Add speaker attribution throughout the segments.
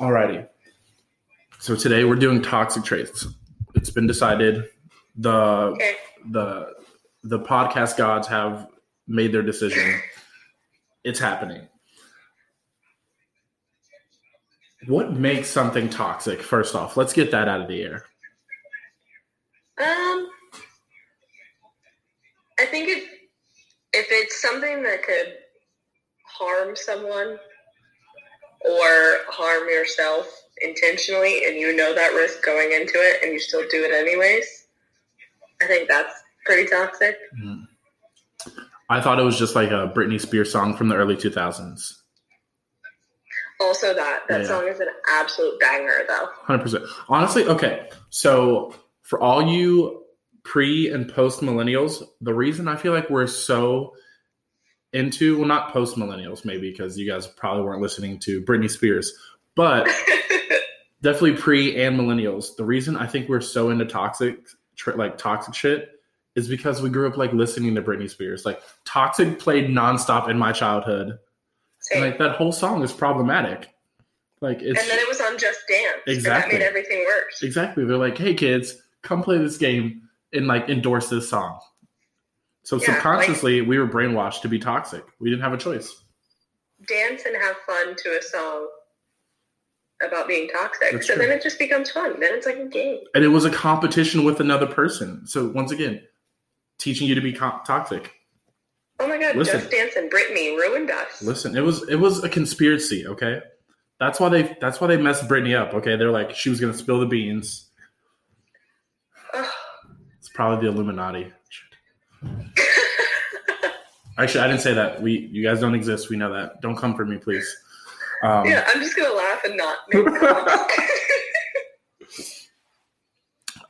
Speaker 1: Alrighty. So today we're doing toxic traits. It's been decided. The
Speaker 2: Okay.
Speaker 1: the the podcast gods have made their decision. It's happening. What makes something toxic? First off, let's get that out of the air.
Speaker 2: Um, I think if if it's something that could harm someone or harm yourself intentionally, and you know that risk going into it, and you still do it anyways, I think that's pretty toxic. Mm-hmm.
Speaker 1: I thought it was just like a Britney Spears song from the early 2000s.
Speaker 2: Also, that that
Speaker 1: Yeah.
Speaker 2: song is an absolute banger, though.
Speaker 1: Hundred percent. Honestly, okay. So for all you pre and post millennials, the reason I feel like we're so into well, not post millennials, maybe because you guys probably weren't listening to Britney Spears, but definitely pre and millennials. The reason I think we're so into toxic, like toxic shit, is because we grew up like listening to Britney Spears. Like toxic played nonstop in my childhood, and like that whole song is problematic. Like it's
Speaker 2: and then it was on Just Dance.
Speaker 1: Exactly.
Speaker 2: And that made everything worse.
Speaker 1: Exactly. They're like, hey kids, come play this game and like endorse this song. So
Speaker 2: Yeah,
Speaker 1: subconsciously, we were brainwashed to be toxic. We didn't have a choice.
Speaker 2: Dance and have fun to a song about being toxic.
Speaker 1: That's
Speaker 2: so
Speaker 1: true.
Speaker 2: then it just becomes fun. Then it's like a game.
Speaker 1: And it was a competition with another person. So once again, teaching you to be co- toxic.
Speaker 2: Oh my god,
Speaker 1: Listen.
Speaker 2: Just Dance and Britney ruined us.
Speaker 1: Listen, it was it was a conspiracy. Okay, that's why they that's why they messed Britney up. Okay, they're like she was gonna spill the beans.
Speaker 2: Ugh.
Speaker 1: It's probably the Illuminati. Actually, I didn't say that. We you guys don't exist. We know that. Don't come for me, please. Um,
Speaker 2: yeah, I'm just gonna laugh and not make.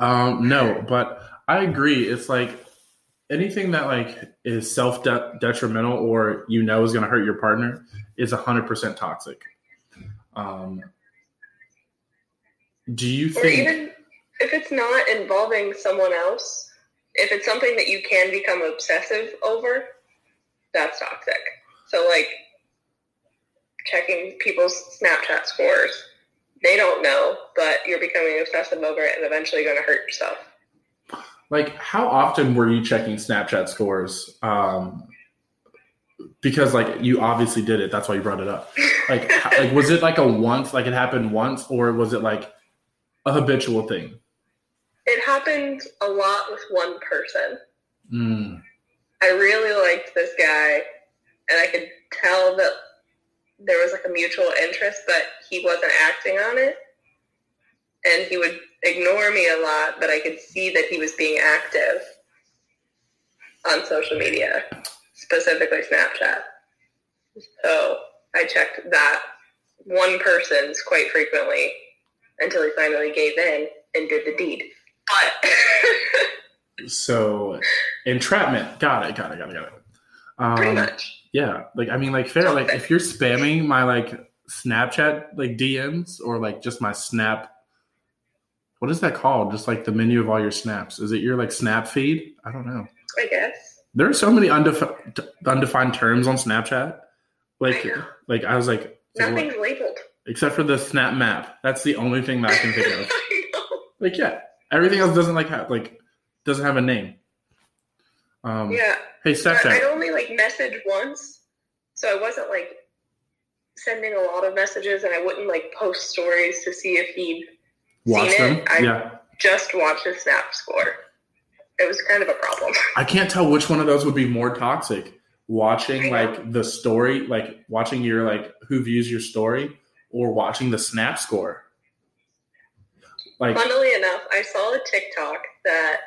Speaker 1: Um, no, but I agree. It's like anything that like is self detrimental or you know is going to hurt your partner is hundred percent toxic. Um, do you
Speaker 2: or
Speaker 1: think?
Speaker 2: even if it's not involving someone else, if it's something that you can become obsessive over, that's toxic. So like checking people's Snapchat scores. They don't know, but you're becoming obsessive over it and eventually going to hurt yourself.
Speaker 1: like, how often were you checking Snapchat scores? Um, because like you obviously did it. That's why you brought it up. Like, like was it like a once? Like it happened once, or was it like a habitual thing?
Speaker 2: It happened a lot with one person.
Speaker 1: Mm,
Speaker 2: I really liked this guy, and I could tell that there was like a mutual interest, but he wasn't acting on it. And he would ignore me a lot, but I could see that he was being active on social media, specifically Snapchat. So I checked that one person's quite frequently until he finally gave in and did the deed. But
Speaker 1: So entrapment. Got it. Got it. Got it. Got it. Um,
Speaker 2: pretty much.
Speaker 1: Yeah. Like I mean, like fair. Like if you're spamming my like Snapchat like DMs or like just my Snap. What is that called? Just like the menu of all your snaps. Is it your like Snap feed? I don't know.
Speaker 2: I guess.
Speaker 1: There are so many undefi- undefined terms on Snapchat. Like,
Speaker 2: I
Speaker 1: like I was like.
Speaker 2: Nothing's labeled.
Speaker 1: except for the Snap Map. That's the only thing that I can think of. Like, yeah, everything else doesn't like have like doesn't have a name. Um,
Speaker 2: Yeah.
Speaker 1: Hey, Snapchat.
Speaker 2: I'd only like message once, so I wasn't like sending a lot of messages, and I wouldn't like post stories to see if he'd
Speaker 1: Watch
Speaker 2: seen
Speaker 1: them.
Speaker 2: it. I-
Speaker 1: yeah.
Speaker 2: just watch his snap score. It was kind of a problem.
Speaker 1: I can't tell which one of those would be more toxic. Watching like the story, like watching your like who views your story, or watching the snap score. Like
Speaker 2: Funnily enough, I saw a TikTok that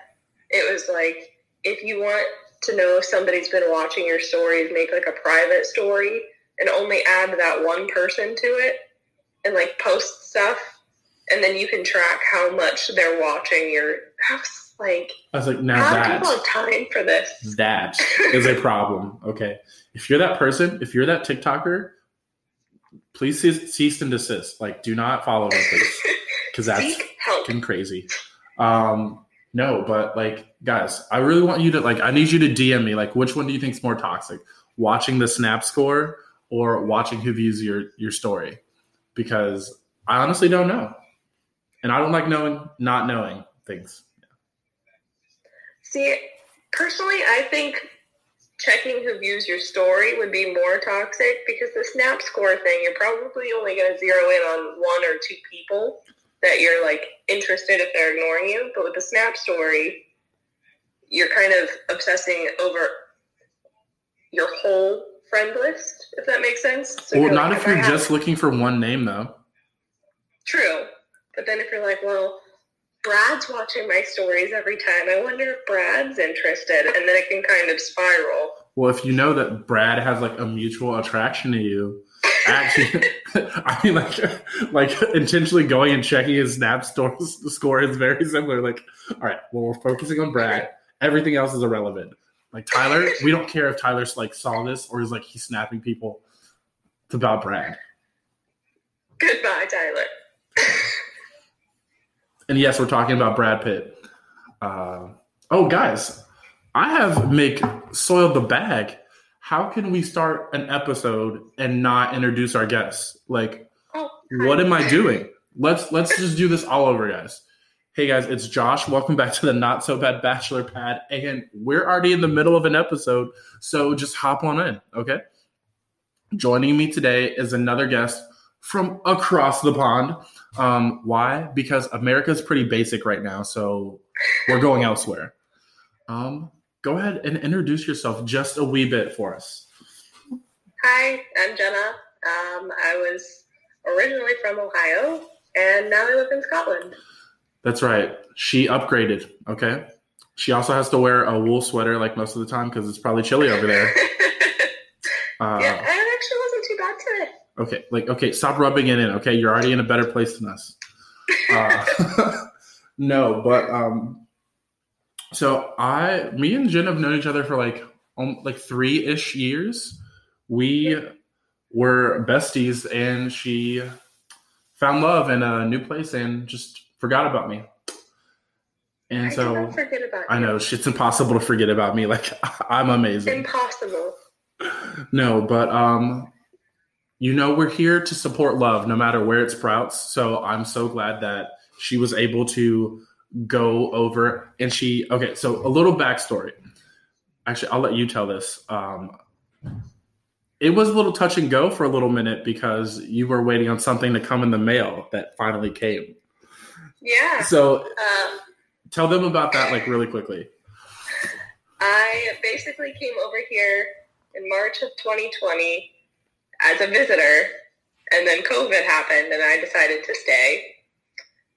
Speaker 2: it was like if you want to know if somebody's been watching your stories, make like a private story and only add that one person to it and like post stuff and then you can track how much they're watching your house. Like,
Speaker 1: I was like, now
Speaker 2: how
Speaker 1: that
Speaker 2: people have time for this?
Speaker 1: that is a problem. Okay, if you're that person, if you're that TikToker, please cease, cease and desist. Like, do not follow please, because that's fucking crazy. Um, no, but like, guys, I really want you to like. I need you to DM me. Like, which one do you think is more toxic? Watching the snap score or watching who views your your story? Because I honestly don't know. And I don't like knowing not knowing things.
Speaker 2: See, personally, I think checking who views your story would be more toxic because the snap score thing, you're probably only going to zero in on one or two people that you're like interested if they're ignoring you. But with the snap story, you're kind of obsessing over your whole friend list, if that makes sense.
Speaker 1: So well, not like, if you're just looking for one name, though.
Speaker 2: True. But then if you're like, well, Brad's watching my stories every time. I wonder if Brad's interested, and then it can kind of spiral.
Speaker 1: Well, if you know that Brad has like a mutual attraction to you, actually, I mean, like, like intentionally going and checking his snap store, score is very similar. Like, all right, well, we're focusing on Brad. Everything else is irrelevant. Like Tyler, we don't care if Tyler's like saw this or is like he's snapping people. It's about Brad.
Speaker 2: Goodbye, Tyler.
Speaker 1: and yes, we're talking about Brad Pitt. Uh, oh, guys, I have Mick soiled the bag. How can we start an episode and not introduce our guests? Like, oh, what am I doing? Let's let's just do this all over, guys. Hey guys, it's Josh. Welcome back to the Not So Bad Bachelor Pad. And we're already in the middle of an episode, so just hop on in, okay? Joining me today is another guest from across the pond. Um, why? Because America's pretty basic right now, so we're going elsewhere. Um, go ahead and introduce yourself just a wee bit for us.
Speaker 2: Hi, I'm Jenna. Um, I was originally from Ohio, and now I live in Scotland.
Speaker 1: That's right. She upgraded. Okay. She also has to wear a wool sweater like most of the time because it's probably chilly over there.
Speaker 2: uh, yeah, and it actually wasn't too bad today.
Speaker 1: Okay, like okay, stop rubbing it in. Okay, you're already in a better place than us. Uh, no, but um, so I, me and Jen have known each other for like um, like three ish years. We were besties, and she found love in a new place and just forgot about me. And
Speaker 2: I
Speaker 1: so
Speaker 2: forget about
Speaker 1: I know it's impossible to forget about me. Like I'm amazing.
Speaker 2: Impossible.
Speaker 1: No, but um you know, we're here to support love no matter where it sprouts. So I'm so glad that she was able to go over and she, okay, so a little backstory. Actually, I'll let you tell this. Um, it was a little touch and go for a little minute because you were waiting on something to come in the mail that finally came.
Speaker 2: Yeah.
Speaker 1: So um, tell them about that, like, really quickly.
Speaker 2: I basically came over here in March of 2020 as a visitor, and then COVID happened, and I decided to stay,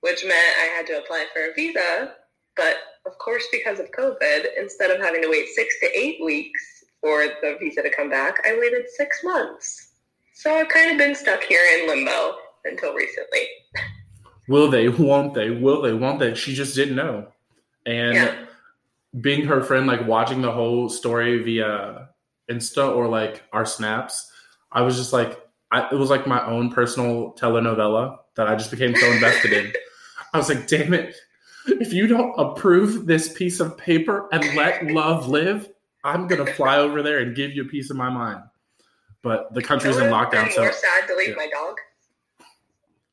Speaker 2: which meant I had to apply for a visa. But of course, because of COVID, instead of having to wait six to eight weeks for the visa to come back, I waited six months. So I've kind of been stuck here in limbo until recently.
Speaker 1: Will they? Won't they? Will they? Won't they? She just didn't know. And yeah. being her friend, like watching the whole story via Insta or like our snaps, I was just like, I, it was like my own personal telenovela that I just became so invested in. I was like, damn it. If you don't approve this piece of paper and let love live, I'm going to fly over there and give you a piece of my mind. But the country's in lockdown.
Speaker 2: So more sad to leave yeah. my dog.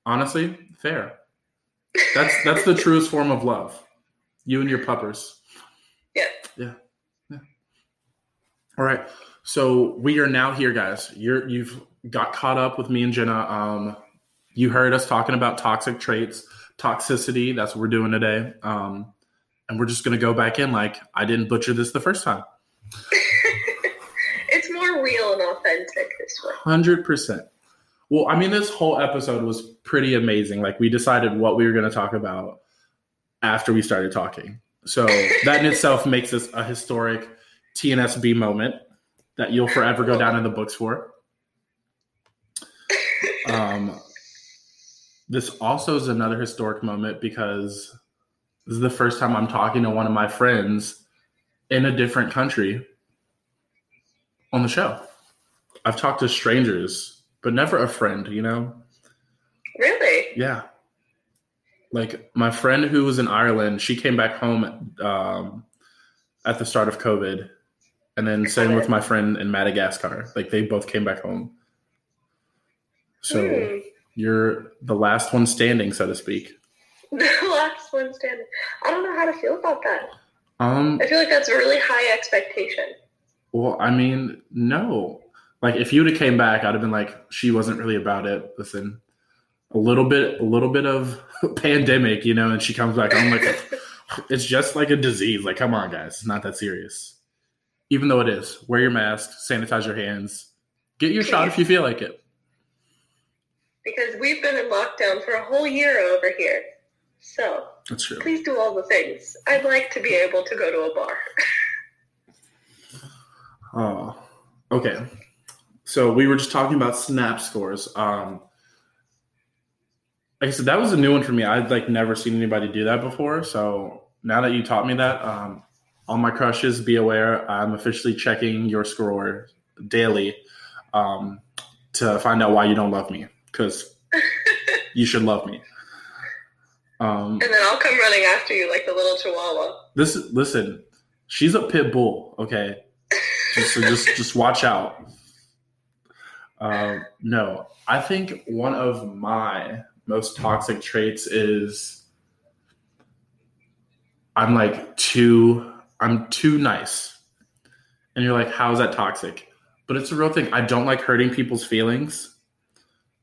Speaker 1: Honestly, fair. That's that's the truest form of love. You and your puppers.
Speaker 2: Yeah.
Speaker 1: Yeah. Yeah. All right. So we are now here, guys. You're you've got caught up with me and Jenna. Um, you heard us talking about toxic traits, toxicity. That's what we're doing today. Um, and we're just gonna go back in like I didn't butcher this the first time.
Speaker 2: it's more real and authentic this way.
Speaker 1: Hundred percent. Well, I mean, this whole episode was pretty amazing. Like we decided what we were going to talk about after we started talking. So that in itself makes this a historic TNSB moment that you'll forever go down in the books for. Um, this also is another historic moment because this is the first time I'm talking to one of my friends in a different country on the show. I've talked to strangers, but never a friend, you know?
Speaker 2: Really?
Speaker 1: Yeah. Like my friend who was in Ireland, she came back home um, at the start of COVID and then same with my friend in Madagascar. Like they both came back home. So mm. You're the last one standing, so to speak.
Speaker 2: The last one standing. I don't know how to feel about that.
Speaker 1: Um,
Speaker 2: I feel like that's a really high expectation.
Speaker 1: well, I mean, no. Like if you would have came back, I'd have been like, she wasn't really about it. Listen, a little bit, a little bit of pandemic, you know, and she comes back. I'm like, it's just like a disease. Like, come on, guys, it's not that serious. Even though it is, wear your mask, sanitize your hands, get your shot if you feel like it.
Speaker 2: Because we've been in lockdown for a whole year over here. So
Speaker 1: That's true.
Speaker 2: please do all the things. I'd like to be able to go to a bar.
Speaker 1: Oh, okay. So we were just talking about snap scores. Um, like I said, that was a new one for me. I'd like never seen anybody do that before. So now that you taught me that, um, all my crushes, be aware. I'm officially checking your score daily um, to find out why you don't love me because you should love me. Um,
Speaker 2: And then I'll come running after you like the little chihuahua.
Speaker 1: this listen, she's a pit bull. Okay, just, so just just watch out. Um, no, I think one of my most toxic traits is I'm like too I'm too nice, and you're like, how is that toxic? But it's a real thing. I don't like hurting people's feelings,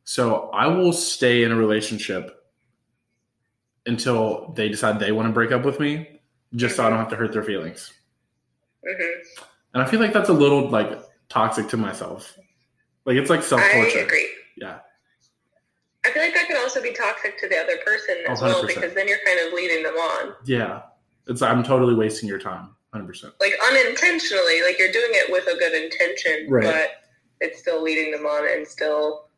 Speaker 1: so I will stay in a relationship until they decide they want to break up with me, just so I don't have to hurt their feelings.
Speaker 2: hmm
Speaker 1: And I feel like that's a little like toxic to myself. Like it's like self
Speaker 2: I
Speaker 1: torture.
Speaker 2: agree.
Speaker 1: Yeah.
Speaker 2: I feel like that could also be toxic to the other person as
Speaker 1: Oh,
Speaker 2: well
Speaker 1: 100%.
Speaker 2: because then you're kind of leading them on.
Speaker 1: Yeah. It's I'm totally wasting your time. Hundred percent.
Speaker 2: Like unintentionally, like you're doing it with a good intention,
Speaker 1: Right.
Speaker 2: but it's still leading them on and still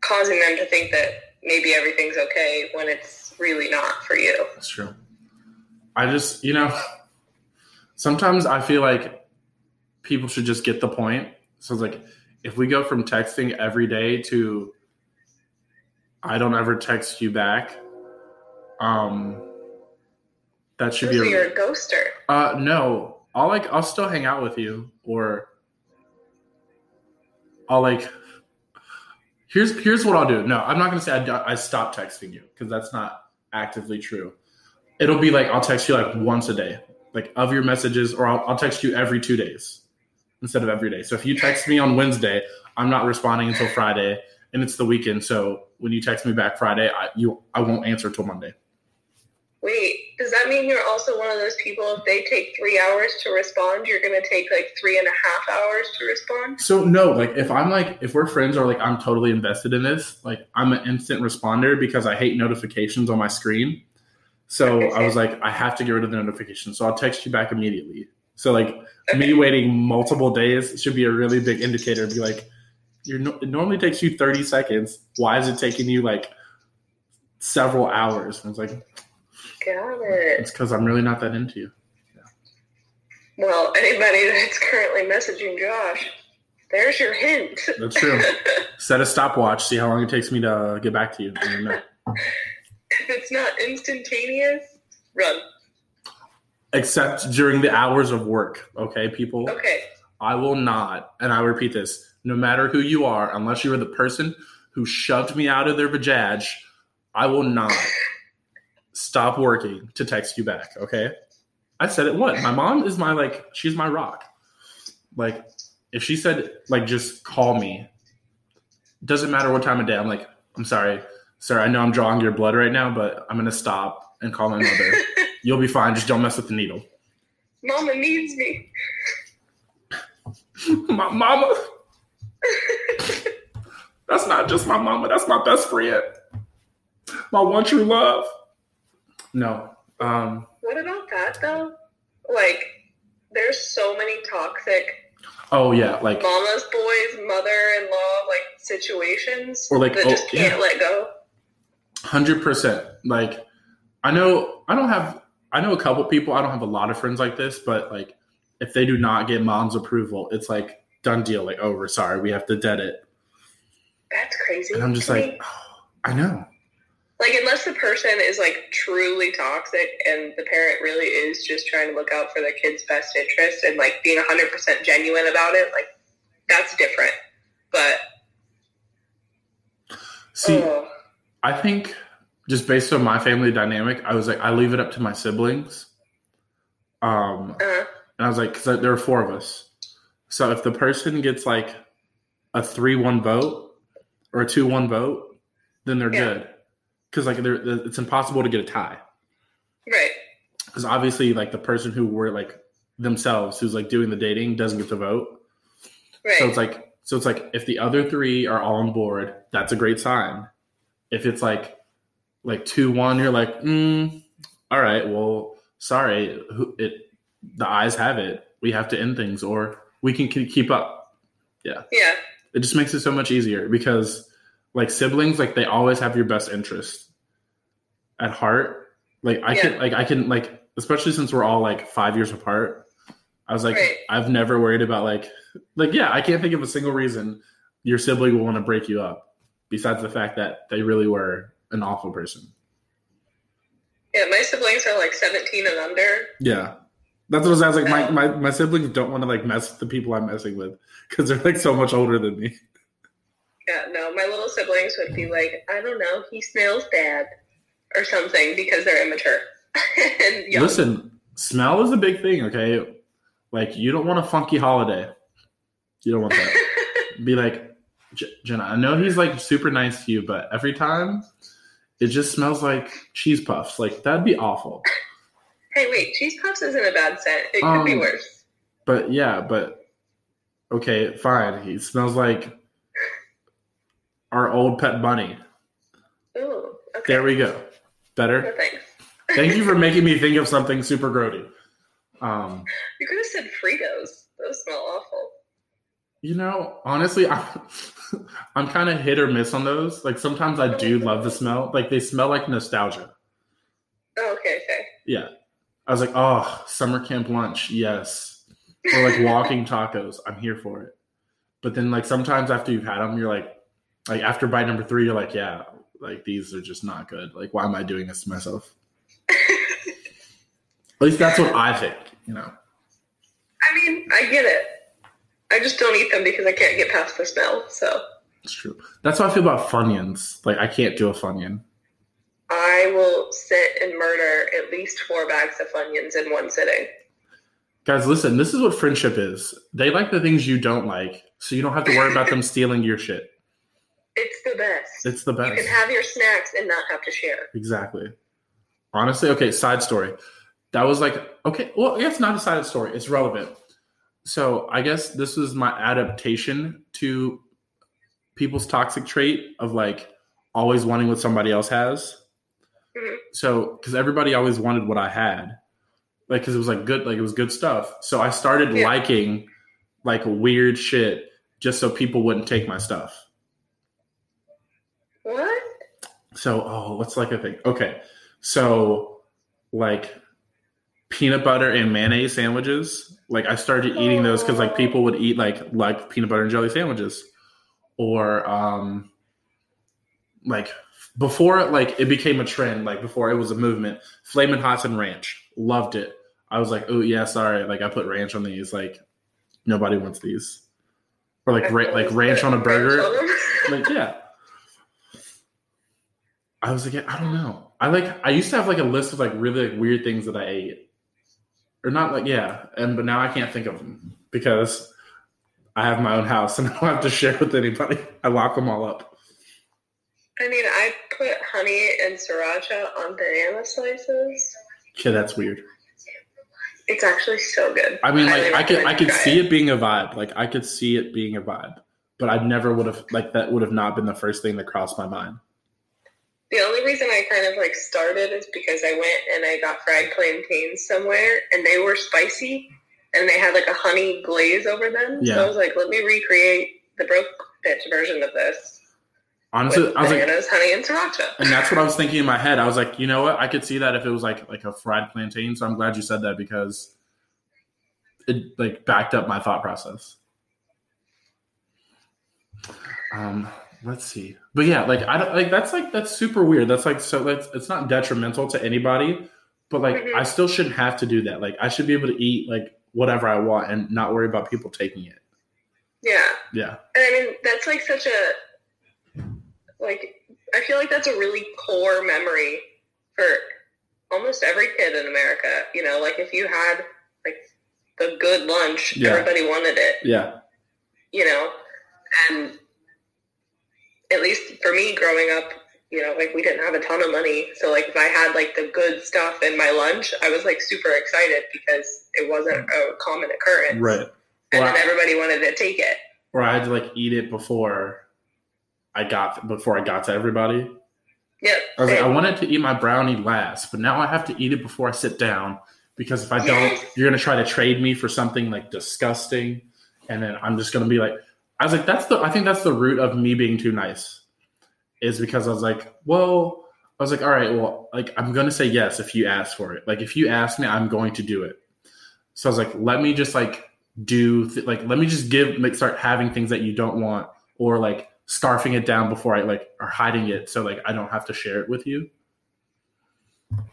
Speaker 2: causing them to think that maybe everything's okay when it's really not for you.
Speaker 1: That's true. I just you know sometimes I feel like people should just get the point. So it's like if we go from texting every day to I don't ever text you back, um that should
Speaker 2: So
Speaker 1: be a
Speaker 2: you're a ghoster.
Speaker 1: Uh, no. I'll like I'll still hang out with you, or I'll like. Here's here's what I'll do. No, I'm not gonna say I, I stop texting you because that's not actively true. It'll be like I'll text you like once a day, like of your messages, or I'll, I'll text you every two days instead of every day. So if you text me on Wednesday, I'm not responding until Friday, and it's the weekend. So when you text me back Friday, I you I won't answer till Monday.
Speaker 2: Wait, does that mean you're also one of those people if they take three hours to respond, you're gonna take like three and a half hours to respond?
Speaker 1: So no, like if I'm like if we're friends or like I'm totally invested in this, like I'm an instant responder because I hate notifications on my screen. So I was like, I have to get rid of the notification. So I'll text you back immediately. So like me waiting multiple days should be a really big indicator. Be like, you're no- it normally takes you 30 seconds. Why is it taking you like several hours? And it's like
Speaker 2: Got it.
Speaker 1: it's because I'm really not that into you. Yeah.
Speaker 2: Well, anybody that's currently messaging Josh, there's your hint.
Speaker 1: That's true. Set a stopwatch. See how long it takes me to get back to you.
Speaker 2: If it's not instantaneous, run.
Speaker 1: except during the hours of work. Okay, people.
Speaker 2: Okay.
Speaker 1: I will not, and I repeat this: no matter who you are, unless you are the person who shoved me out of their vajaj, I will not stop working to text you back. Okay, I said it. What? My mom is my like. She's my rock. Like, if she said like just call me, doesn't matter what time of day. I'm like, I'm sorry, sir. I know I'm drawing your blood right now, but I'm gonna stop and call my mother. You'll be fine. Just don't mess with the needle.
Speaker 2: Mama needs me.
Speaker 1: my mama. That's not just my mama. That's my best friend. My one true love. No. Um.
Speaker 2: What about that though? Like, there's so many toxic
Speaker 1: Oh yeah. Like
Speaker 2: mama's boys, mother-in-law like situations
Speaker 1: Or, like,
Speaker 2: that
Speaker 1: oh,
Speaker 2: just can't
Speaker 1: yeah.
Speaker 2: let go.
Speaker 1: hundred percent. Like I know. I don't have. I know a couple people. I don't have a lot of friends like this, but like if they do not get mom's approval, it's like done deal. Like oh, we're sorry. We have to dead it.
Speaker 2: That's crazy.
Speaker 1: And I'm just like, oh, I know.
Speaker 2: Like unless the person is like truly toxic and the parent really is just trying to look out for their kid's best interest and like being 100% genuine about it like that's different but
Speaker 1: See,
Speaker 2: oh,
Speaker 1: I think just based on my family dynamic, I was like, I leave it up to my siblings. Um,
Speaker 2: uh,
Speaker 1: and I was like, because there are four of us. So if the person gets like a three-one vote or a two-one vote, then they're
Speaker 2: Yeah.
Speaker 1: good. Because like they're, it's impossible to get a tie.
Speaker 2: right.
Speaker 1: Because obviously, like the person who were like themselves, who's like doing the dating, doesn't get to vote.
Speaker 2: Right.
Speaker 1: So it's like, so it's like if the other three are all on board, that's a great sign. If it's like, like two one, you're like, mm, all right, well, sorry, it the eyes have it. We have to end things, or we can keep up.
Speaker 2: Yeah, yeah.
Speaker 1: It just makes it so much easier because, like siblings, like they always have your best interest at heart. Like I can, like I can, like especially since we're all like five years apart. I was like,
Speaker 2: Right.
Speaker 1: I've never worried about like, like yeah, I can't think of a single reason your sibling will want to break you up, besides the fact that they really were an awful person.
Speaker 2: Yeah. My siblings are like 17 and under.
Speaker 1: Yeah. That's what I was, like. My,
Speaker 2: um,
Speaker 1: my, my siblings don't want to like mess with the people I'm messing with because they're like so much older than me.
Speaker 2: Yeah. No, my little siblings would be like, I don't know, he smells bad or something because they're immature. and.
Speaker 1: Listen, smell is a big thing, okay? Like you don't want a funky holiday. You don't want that. Be like, "J- Jenna, I know he's like super nice to you, but every time it just smells like cheese puffs. Like that'd be awful.
Speaker 2: hey, wait, cheese puffs isn't a bad scent. It could be
Speaker 1: Um,
Speaker 2: worse.
Speaker 1: But yeah, but okay, fine. He smells like our old pet bunny.
Speaker 2: Ooh, okay.
Speaker 1: There we go. Better.
Speaker 2: No, thanks.
Speaker 1: Thank you for making me think of something super grody. Um,
Speaker 2: You could have said Fritos. Those smell awful.
Speaker 1: you know, honestly, I'm, I'm kind of hit or miss on those. Like sometimes I do love the smell. Like they smell like nostalgia.
Speaker 2: Oh, okay, okay.
Speaker 1: Yeah. I was like, oh, summer camp lunch, yes. Or like walking tacos, I'm here for it. But then like sometimes after you've had them, you're like, like after bite number three, you're like, yeah, like these are just not good. Like, why am I doing this to myself? At least that's what I think, you know.
Speaker 2: I mean, I get it. I just don't eat them because I can't get past the smell. So
Speaker 1: It's true. That's how I feel about Funyuns. Like I can't do a Funyun.
Speaker 2: I will sit and murder at least four bags of Funyuns in one sitting.
Speaker 1: Guys, listen, this is what friendship is. They like the things you don't like, so you don't have to worry about them stealing your shit.
Speaker 2: It's the best.
Speaker 1: It's the best.
Speaker 2: You can have your snacks and not have to share.
Speaker 1: Exactly. Honestly, okay, side story. That was like, okay, well, I guess not a side story. It's relevant. So I guess this was my adaptation to people's toxic trait of like always wanting what somebody else has.
Speaker 2: Mhm.
Speaker 1: So, because everybody always wanted what I had, like, because it was like good, like it was good stuff. So I started
Speaker 2: Yeah.
Speaker 1: liking like weird shit just so people wouldn't take my stuff.
Speaker 2: What?
Speaker 1: So, oh, what's like a thing? Okay. So, like peanut butter and mayonnaise sandwiches. Like I started eating those because like people would eat like like peanut butter and jelly sandwiches, or um, like before like it became a trend. Like before it was a movement. Flamin' Hots and ranch, loved it. I was like, oh yeah, sorry. Like I put ranch on these. Like nobody wants these. Or like ra- like ranch on a burger.
Speaker 2: Ranch on them.
Speaker 1: like yeah i was like i don't know. I like i used to have like a list of like really like weird things that i ate. Or not like yeah. And but now i can't think of them because i have my own house and i don't have to share with anybody. I lock them all up.
Speaker 2: I mean, I put honey and sriracha on banana slices.
Speaker 1: okay that's weird.
Speaker 2: It's actually so good.
Speaker 1: i mean like i could i could see it being a vibe. Like i could see it being a vibe. But i never would have like that would have not been the first thing that crossed my mind
Speaker 2: The only reason I kind of like started is because I went and I got fried plantains somewhere and they were spicy and they had like a honey glaze over them.
Speaker 1: Yeah.
Speaker 2: So I was like, let me recreate the broke bitch version of this
Speaker 1: honestly i was like
Speaker 2: bananas, honey, and sriracha.
Speaker 1: And that's what I was thinking in my head. I was like, you know what? I could see that if it was like like a fried plantain. So I'm glad you said that because it like backed up my thought process. Um, let's see. But yeah, like I don't like that's like that's super weird. That's like so that's it's not detrimental to anybody, but like
Speaker 2: Mhm.
Speaker 1: I still shouldn't have to do that. Like I should be able to eat like whatever I want and not worry about people taking it.
Speaker 2: Yeah.
Speaker 1: Yeah.
Speaker 2: And I mean, that's like such a like I feel like that's a really core memory for almost every kid in America. You know, like if you had like the good lunch,
Speaker 1: Yeah.
Speaker 2: everybody wanted it.
Speaker 1: Yeah.
Speaker 2: You know, and at least for me growing up, you know, like we didn't have a ton of money. So like if I had like the good stuff in my lunch, I was like super excited because it wasn't a common occurrence.
Speaker 1: Right.
Speaker 2: And
Speaker 1: Well,
Speaker 2: then everybody wanted to take it.
Speaker 1: Or I had to like eat it before I got before I got to everybody.
Speaker 2: Yep.
Speaker 1: I was like, I wanted to eat my brownie last, but now I have to eat it before I sit down because if I don't,
Speaker 2: Yes.
Speaker 1: you're gonna try to trade me for something like disgusting, and then I'm just gonna be like, I was like, that's the I think that's the root of me being too nice, is because I was like, well, I was like, all right, well, like I'm gonna say yes if you ask for it. Like if you ask me, I'm going to do it. So I was like, let me just like do th- like let me just give like start having things that you don't want or like scarfing it down before I like or hiding it so like I don't have to share it with you.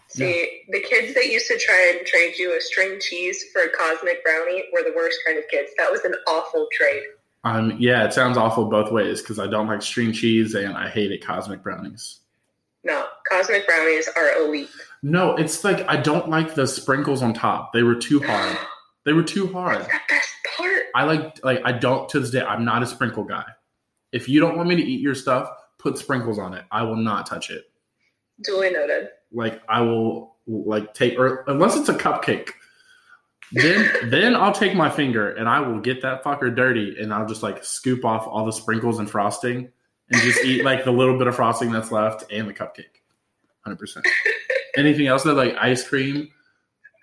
Speaker 2: See, the kids that used to try and trade you a string cheese for a cosmic brownie were the worst kind of kids. That was an awful trade.
Speaker 1: Um, yeah, it sounds awful both ways because I don't like string cheese and I hated cosmic brownies.
Speaker 2: No, cosmic brownies are elite.
Speaker 1: No, it's like I don't like the sprinkles on top. They were too hard. They were too hard.
Speaker 2: That's the best part.
Speaker 1: I like like I don't to this day. I'm not a sprinkle guy. If you don't want me to eat your stuff, put sprinkles on it. I will not touch it.
Speaker 2: Duly noted.
Speaker 1: Like I will like take or unless it's a cupcake. Then then I'll take my finger and I will get that fucker dirty and I'll just like scoop off all the sprinkles and frosting and just eat like the little bit of frosting that's left and the cupcake. Hundred percent. Anything else that like ice cream,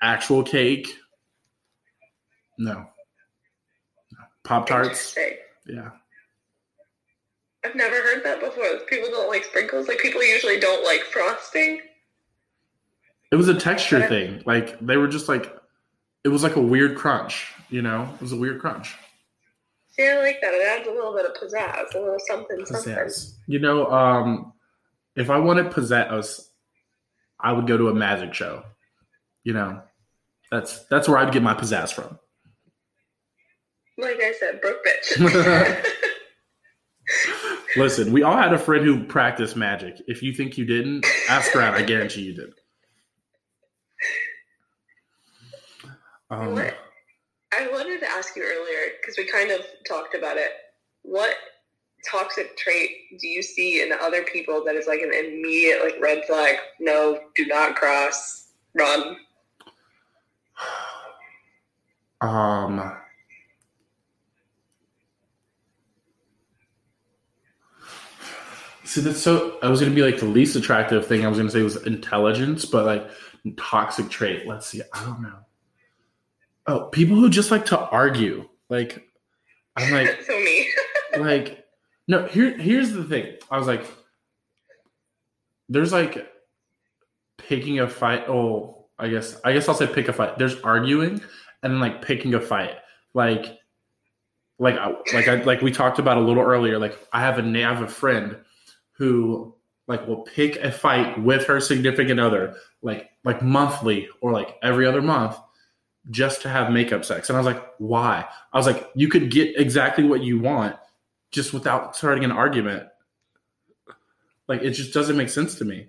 Speaker 1: actual cake? No. no. Pop tarts? Yeah.
Speaker 2: I've never heard that before. People don't like sprinkles. Like people usually don't like frosting.
Speaker 1: It was a texture thing. Like they were just like it was like a weird crunch, you know? It was a weird crunch.
Speaker 2: See, I like that. It adds a little bit of pizzazz, a little something, something.
Speaker 1: Pizzazz. You know, um, if I wanted pizzazz, I would go to a magic show. You know, that's that's where I'd get my pizzazz from.
Speaker 2: Like I said, broke bitch.
Speaker 1: Listen, we all had a friend who practiced magic. If you think you didn't, ask around. I guarantee you did. Um,
Speaker 2: What? I wanted to ask you earlier because we kind of talked about it. What toxic trait do you see in other people that is like an immediate like red flag? No, do not cross. Run.
Speaker 1: Um, see, that's so. I was gonna be like the least attractive thing. I was gonna say was intelligence, but like toxic trait. Let's see. I don't know. Oh, people who just like to argue. Like, I'm like,
Speaker 2: so me.
Speaker 1: like, no. Here, here's the thing. I was like, there's like picking a fight. Oh, I guess. I guess I'll say pick a fight. There's arguing and then like picking a fight. Like, like, I- like I like we talked about a little earlier. Like, I have a I have a friend who like will pick a fight with her significant other, like like monthly or like every other month, just to have makeup sex. And I was like, why? I was like, you could get exactly what you want just without starting an argument. Like, it just doesn't make sense to me.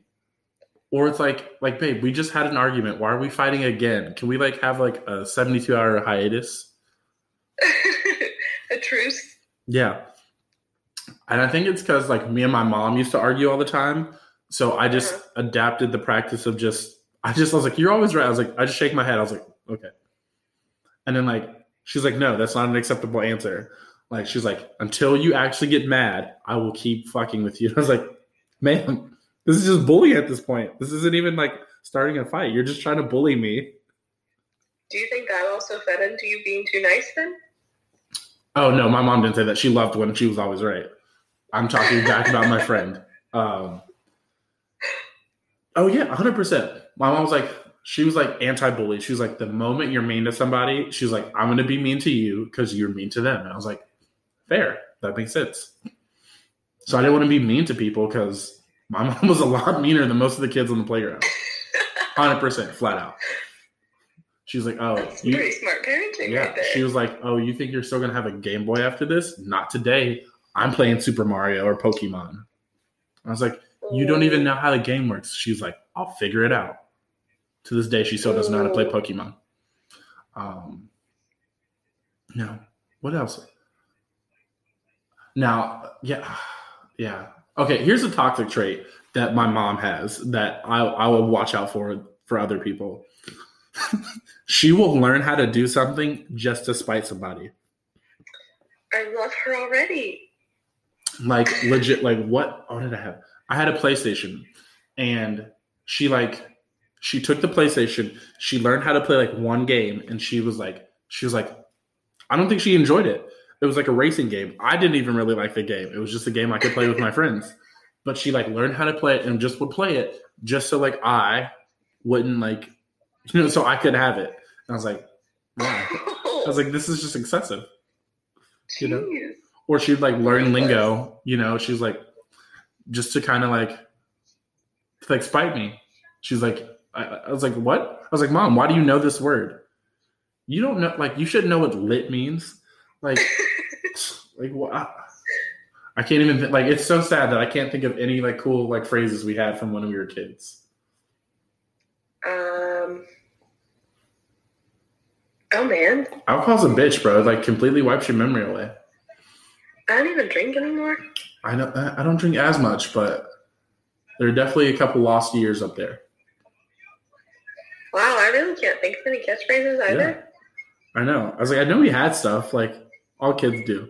Speaker 1: Or it's like, like, babe, we just had an argument. Why are we fighting again? Can we like have like a seventy-two hour hiatus?
Speaker 2: a truce.
Speaker 1: Yeah. And I think it's because like me and my mom used to argue all the time. So I just uh-huh. adapted the practice of just I just I was like, You're always right. I was like, I just shake my head. I was like, okay. And then like she's like, No, that's not an acceptable answer. Like she's like, until you actually get mad, I will keep fucking with you. I was like, man, this is just bullying at this point. This isn't even like starting a fight. You're just trying to bully me.
Speaker 2: Do you think that also fed into you being too nice then?
Speaker 1: Oh no, my mom didn't say that. She loved when she was always right. I'm talking back about my friend. Um, oh yeah, 100. percent My mom was like, she was like anti-bully. She was like, the moment you're mean to somebody, she was like, I'm gonna be mean to you because you're mean to them. And I was like, fair. That makes sense. So I didn't want to be mean to people because my mom was a lot meaner than most of the kids on the playground. 100 percent, flat out. She was like, oh,
Speaker 2: That's
Speaker 1: you,
Speaker 2: pretty smart parenting
Speaker 1: yeah,
Speaker 2: right there.
Speaker 1: she was like, "Oh, you think you're still gonna have a Game Boy after this? Not today. I'm playing Super Mario or Pokemon." I was like, You don't even know how the game works. She's like, I'll figure it out. To this day, she still doesn't know how to play Pokemon. Um, no. What else? Now, yeah, yeah. Okay, here's a toxic trait that my mom has that I I will watch out for for other people. she will learn how to do something just to spite somebody.
Speaker 2: I love her already.
Speaker 1: like legit like what Oh, did i have i had a playstation and she like she took the playstation. She learned how to play like one game and she was like she was like i don't think she enjoyed it. It was like a racing game. I didn't even really like the game. It was just a game i could play with my friends. But she like learned how to play it and just would play it just so like i wouldn't like you know so i could have it. And i was like why? I was like this is just excessive. You know? Or she'd like learn lingo, you know, she's like just to kind of like like spite me. She's like I, I was like, what? I was like, Mom, why do you know this word? You don't know like you should know what lit means. Like like what I can't even like it's so sad that I can't think of any like cool like phrases we had from when we were kids.
Speaker 2: Um. Oh man,
Speaker 1: Alcohol's a bitch, bro. It, like completely wipes your memory away.
Speaker 2: I don't even drink anymore.
Speaker 1: I know I I don't drink as much, but there are definitely a couple lost years up there.
Speaker 2: Really can't think of any catchphrases either.
Speaker 1: I know. I was like, I know we had stuff like all kids do.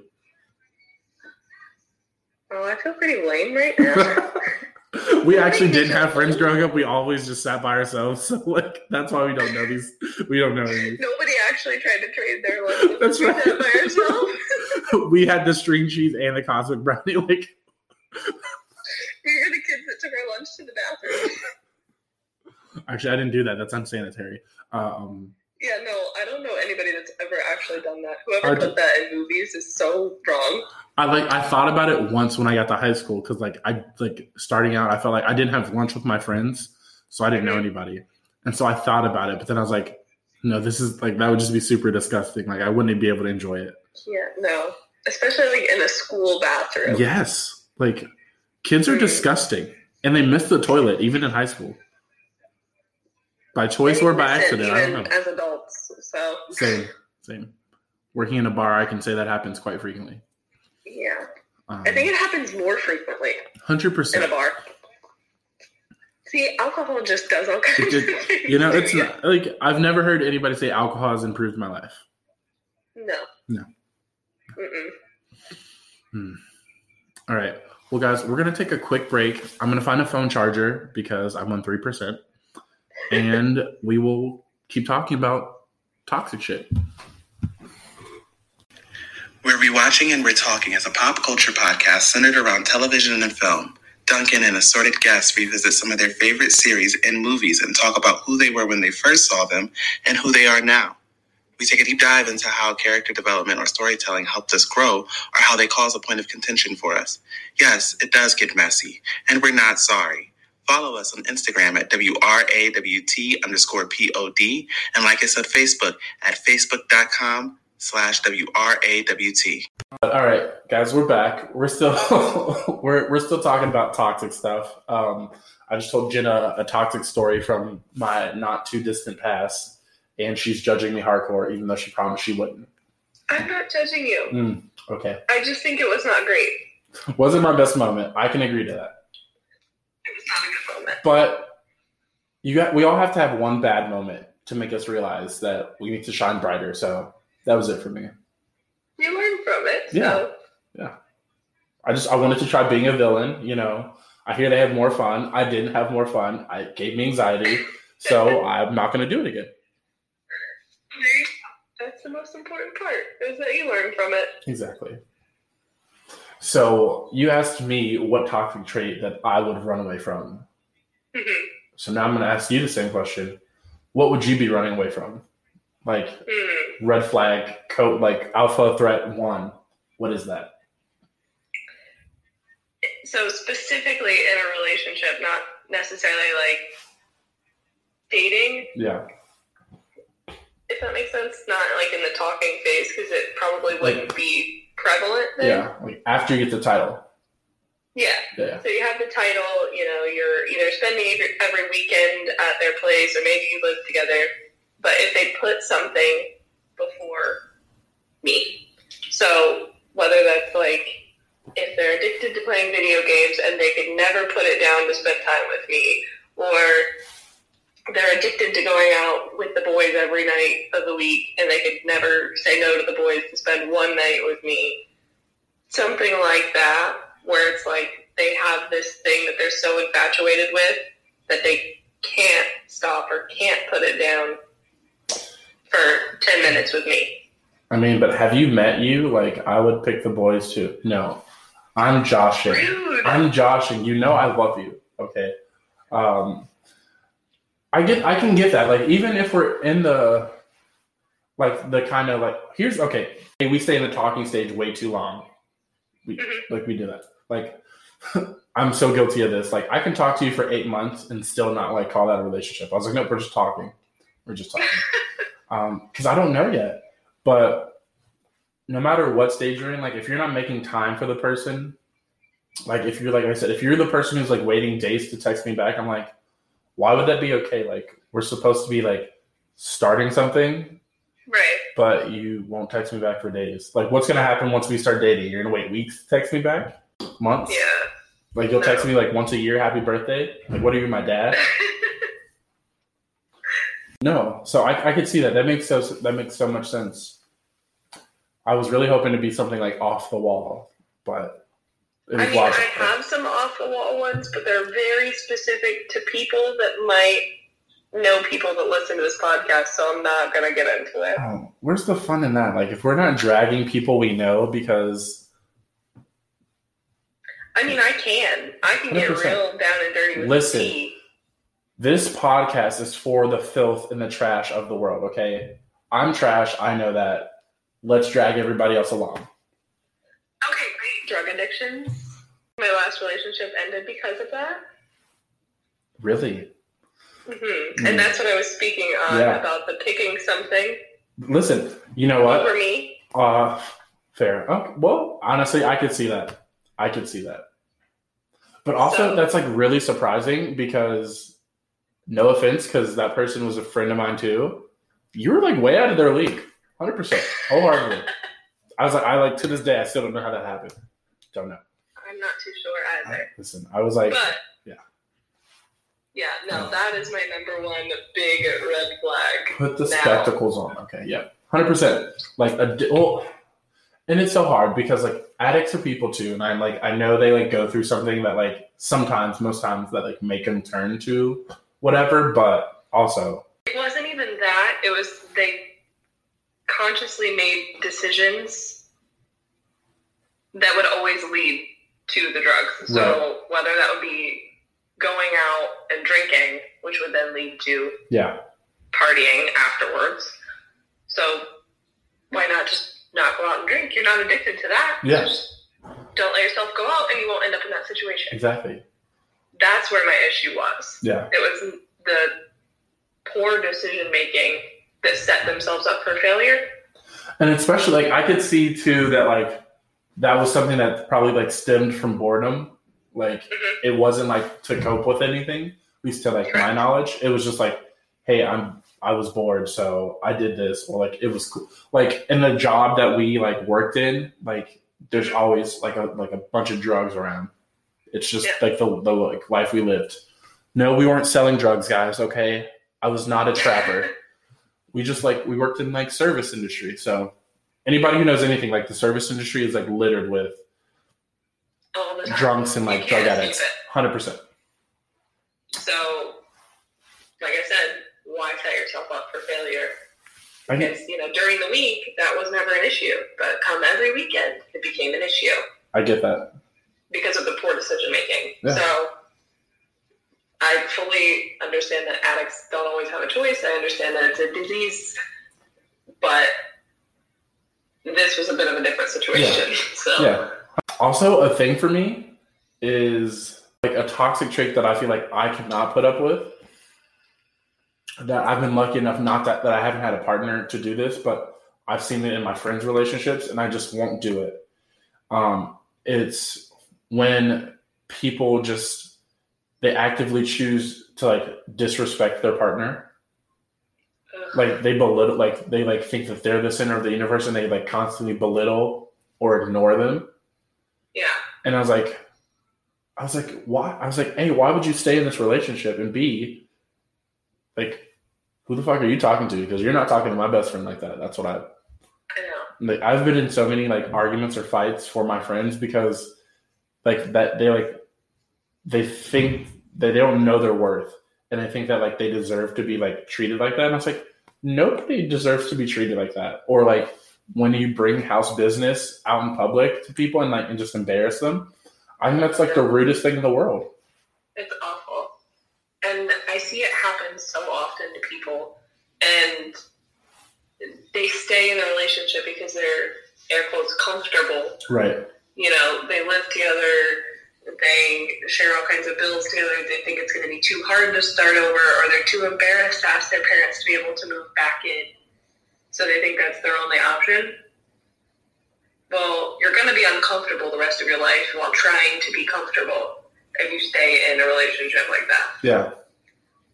Speaker 2: Oh, I feel pretty lame right now.
Speaker 1: we actually didn't have friends growing up. We always just sat by ourselves. So like that's why we don't know these. We don't know any.
Speaker 2: Nobody actually tried to trade their lunches.
Speaker 1: That's
Speaker 2: We
Speaker 1: right.
Speaker 2: sat by ourselves.
Speaker 1: we had the string cheese and the cosmic brownie. Like
Speaker 2: we were the kids that took our lunch to the bathroom.
Speaker 1: Actually, I didn't do that. That's unsanitary. Um,
Speaker 2: Yeah, no, I don't know anybody that's ever actually done that. Whoever put that in movies is so wrong.
Speaker 1: I like. I thought about it once when I got to high school because like I like starting out. I felt like I didn't have lunch with my friends, so I didn't know
Speaker 2: Mhm.
Speaker 1: anybody, and so I thought about it. But then I was like, no, this is like that would just be super disgusting. Like I wouldn't be able to enjoy it.
Speaker 2: Yeah, no. Especially like in a school bathroom.
Speaker 1: Yes. Like kids are
Speaker 2: Mm.
Speaker 1: disgusting and they miss the toilet even in high school. By choice or by accident. I don't know.
Speaker 2: as adults. So
Speaker 1: Same. Same. Working in a bar, I can say that happens quite frequently.
Speaker 2: yeah.
Speaker 1: Um,
Speaker 2: I think it happens more frequently
Speaker 1: Hundred percent
Speaker 2: in a bar. See, alcohol just does all kinds
Speaker 1: It
Speaker 2: of things.
Speaker 1: You know, it's not like I've never heard anybody say alcohol has improved my life.
Speaker 2: No.
Speaker 1: No.
Speaker 2: Mm-mm.
Speaker 1: All right. Well, guys, we're gonna take a quick break. I'm gonna find a phone charger because I'm on three percent, and we will keep talking about toxic shit.
Speaker 3: We're rewatching and we're talking as a pop culture podcast centered around television and film. Duncan and assorted guests revisit some of their favorite series and movies and talk about who they were when they first saw them and who they are now. We take a deep dive into how character development or storytelling helped us grow or how they cause a point of contention for us. Yes, it does get messy, and we're not sorry. Follow us on Instagram at WRAWT underscore POD and like us on Facebook at Facebook.com slash WRAWT.
Speaker 1: All right, guys, we're back. We're still we're we're still talking about toxic stuff. Um, I just told Jenna a toxic story from my not too distant past, and she's judging me hardcore, even though she promised she wouldn't.
Speaker 2: I'm not judging you.
Speaker 1: Mm, okay,
Speaker 2: I just think it was not great.
Speaker 1: wasn't my best moment. I can agree to that.
Speaker 2: It was not a good moment.
Speaker 1: But you got we all have to have one bad moment to make us realize that we need to shine brighter. So that was it for me.
Speaker 2: You learned from it.
Speaker 1: Yeah.
Speaker 2: So.
Speaker 1: I just I wanted to try being a villain. You know, I hear they have more fun. I didn't have more fun. I it gave me anxiety, so I'm not going to do it again.
Speaker 2: That's the most important part, is that you learn from it.
Speaker 1: Exactly. So you asked me what toxic trait that I would run away from.
Speaker 2: Mhm.
Speaker 1: So now I'm going to ask you the same question. What would you be running away from? Like
Speaker 2: Mm.
Speaker 1: red flag, code, like alpha threat one. What is that?
Speaker 2: So specifically in a relationship, not necessarily like dating,
Speaker 1: Yeah.
Speaker 2: if that makes sense. Not like in the talking phase, because it probably wouldn't be prevalent then.
Speaker 1: Yeah. Like after you get the title.
Speaker 2: Yeah.
Speaker 1: Yeah.
Speaker 2: So you have the title, you know, you're either spending every, every weekend at their place or maybe you live together. But if they put something before me, so whether that's like if they're addicted to playing video games and they could never put it down to spend time with me, or they're addicted to going out with the boys every night of the week and they could never say no to the boys to spend one night with me. Something like that, where it's like they have this thing that they're so infatuated with that they can't stop or can't put it down for 10 minutes with me.
Speaker 1: I mean, but have you met you? Like, I would pick the boys too. No, I'm joshing.
Speaker 2: Rude.
Speaker 1: I'm joshing. You know, I love you. Okay. Um, I get. I can get that. Like, even if we're in the, like the kind of like here's okay. Hey, we stay in the talking stage way too long. We
Speaker 2: Mhm.
Speaker 1: like we do that. Like, I'm so guilty of this. Like, I can talk to you for eight months and still not like call that a relationship. I was like, no, we're just talking. We're just talking. Um, because I don't know yet. But no matter what stage you're in, like if you're not making time for the person, like if you're like I said, if you're the person who's like waiting days to text me back, I'm like, why would that be okay? Like we're supposed to be like starting something,
Speaker 2: Right.
Speaker 1: but you won't text me back for days. Like what's gonna happen once we start dating? You're gonna wait weeks to text me back? Months?
Speaker 2: Yeah.
Speaker 1: Like you'll text me like once a year, happy birthday? Like what are you, my dad? No, so I, I could see that. That makes so that makes so much sense. I was really hoping to be something like off the wall, but
Speaker 2: I
Speaker 1: was
Speaker 2: mean, I have some off the wall ones, but they're very specific to people that might know people that listen to this podcast, so I'm not going to get into it.
Speaker 1: Oh, where's the fun in that? Like, if we're not dragging people we know because
Speaker 2: I mean, I can. I can get
Speaker 1: 100%.
Speaker 2: real down and dirty with
Speaker 1: Listen.
Speaker 2: tea.
Speaker 1: this podcast is for the filth and the trash of the world. Okay, I'm trash. I know that. Let's drag everybody else along.
Speaker 2: Drug addictions. My last relationship ended because of that.
Speaker 1: Really?
Speaker 2: hmm
Speaker 1: Mm.
Speaker 2: And that's what I was speaking on
Speaker 1: Yeah.
Speaker 2: about the picking something
Speaker 1: Listen, you know what?
Speaker 2: over me.
Speaker 1: Uh, fair. Okay. Well, honestly, I could see that. I could see that. But also,
Speaker 2: So-
Speaker 1: that's like really surprising because, no offense, because that person was a friend of mine too. You were like way out of their league, hundred percent, wholeheartedly. I was like, I like to this day, I still don't know how that happened. Don't know.
Speaker 2: I'm not too sure
Speaker 1: I,
Speaker 2: either.
Speaker 1: listen, I was like,
Speaker 2: but
Speaker 1: yeah.
Speaker 2: yeah, no, that is my number one big red flag.
Speaker 1: put the
Speaker 2: now.
Speaker 1: spectacles on. Okay, yeah, hundred percent. Like a well, and it's so hard because like addicts are people too, and I like I know they like go through something that like sometimes, most times that like make them turn to whatever, but also
Speaker 2: It wasn't even that. It was they consciously made decisions that would always lead to the drugs. So
Speaker 1: Right.
Speaker 2: whether that would be going out and drinking, which would then lead to
Speaker 1: yeah,
Speaker 2: partying afterwards. So why not just not go out and drink? You're not addicted to that.
Speaker 1: Yeah.
Speaker 2: Just don't let yourself go out and you won't end up in that situation.
Speaker 1: exactly.
Speaker 2: That's where my issue was.
Speaker 1: Yeah,
Speaker 2: It was the poor decision making that set themselves up for failure.
Speaker 1: and especially like I could see too that like that was something that probably like stemmed from boredom. Like
Speaker 2: Mhm.
Speaker 1: it wasn't like to cope with anything, at least to like my knowledge. It was just like, hey, I'm I was bored, so I did this, or like it was cool. Like in the job that we like worked in, like there's always like a like a bunch of drugs around. It's just
Speaker 2: Yeah.
Speaker 1: like the the like life we lived. No, we weren't selling drugs, guys. Okay, I was not a trapper. we just like we worked in like service industry. So anybody who knows anything, like the service industry is like littered with
Speaker 2: All the time.
Speaker 1: drunks and like drug addicts. Hundred percent.
Speaker 2: So, like I said, why set yourself up for failure? Because, you know, during the week, that was never an issue. But come every weekend, it became an issue
Speaker 1: I get that.
Speaker 2: because of the poor decision making.
Speaker 1: Yeah.
Speaker 2: So, I fully understand that addicts don't always have a choice. I understand that it's a disease, but this was a bit of a different situation. So,
Speaker 1: Yeah. Also, a thing for me is like a toxic trait that I feel like I cannot put up with. That I've been lucky enough not that, that I haven't had a partner to do this, but I've seen it in my friends' relationships and I just won't do it. Um, it's when people just they actively choose to like disrespect their partner. Like they belittle, like they like think that they're the center of the universe, and they like constantly belittle or ignore them.
Speaker 2: yeah.
Speaker 1: And I was like, I was like, why? I was like, hey, why would you stay in this relationship? And B, like, who the fuck are you talking to? Because you're not talking to my best friend like that. That's what I
Speaker 2: I know.
Speaker 1: like. I've been in so many like arguments or fights for my friends because like that they like they think that they don't know their worth and they think that like they deserve to be like treated like that. And I was like, nobody deserves to be treated like that. Or like when you bring house business out in public to people and like and just embarrass them. I think that's like the rudest thing in the world.
Speaker 2: It's awful. And I see it happen so often to people. And they stay in a relationship because they're, air quotes, comfortable.
Speaker 1: Right.
Speaker 2: You know, they live together, they share all kinds of bills together. They think it's going to be too hard to start over, or they're too embarrassed to ask their parents to be able to move back in. So they think that's their only option. Well, you're going to be uncomfortable the rest of your life while trying to be comfortable if you stay in a relationship like that
Speaker 1: Yeah.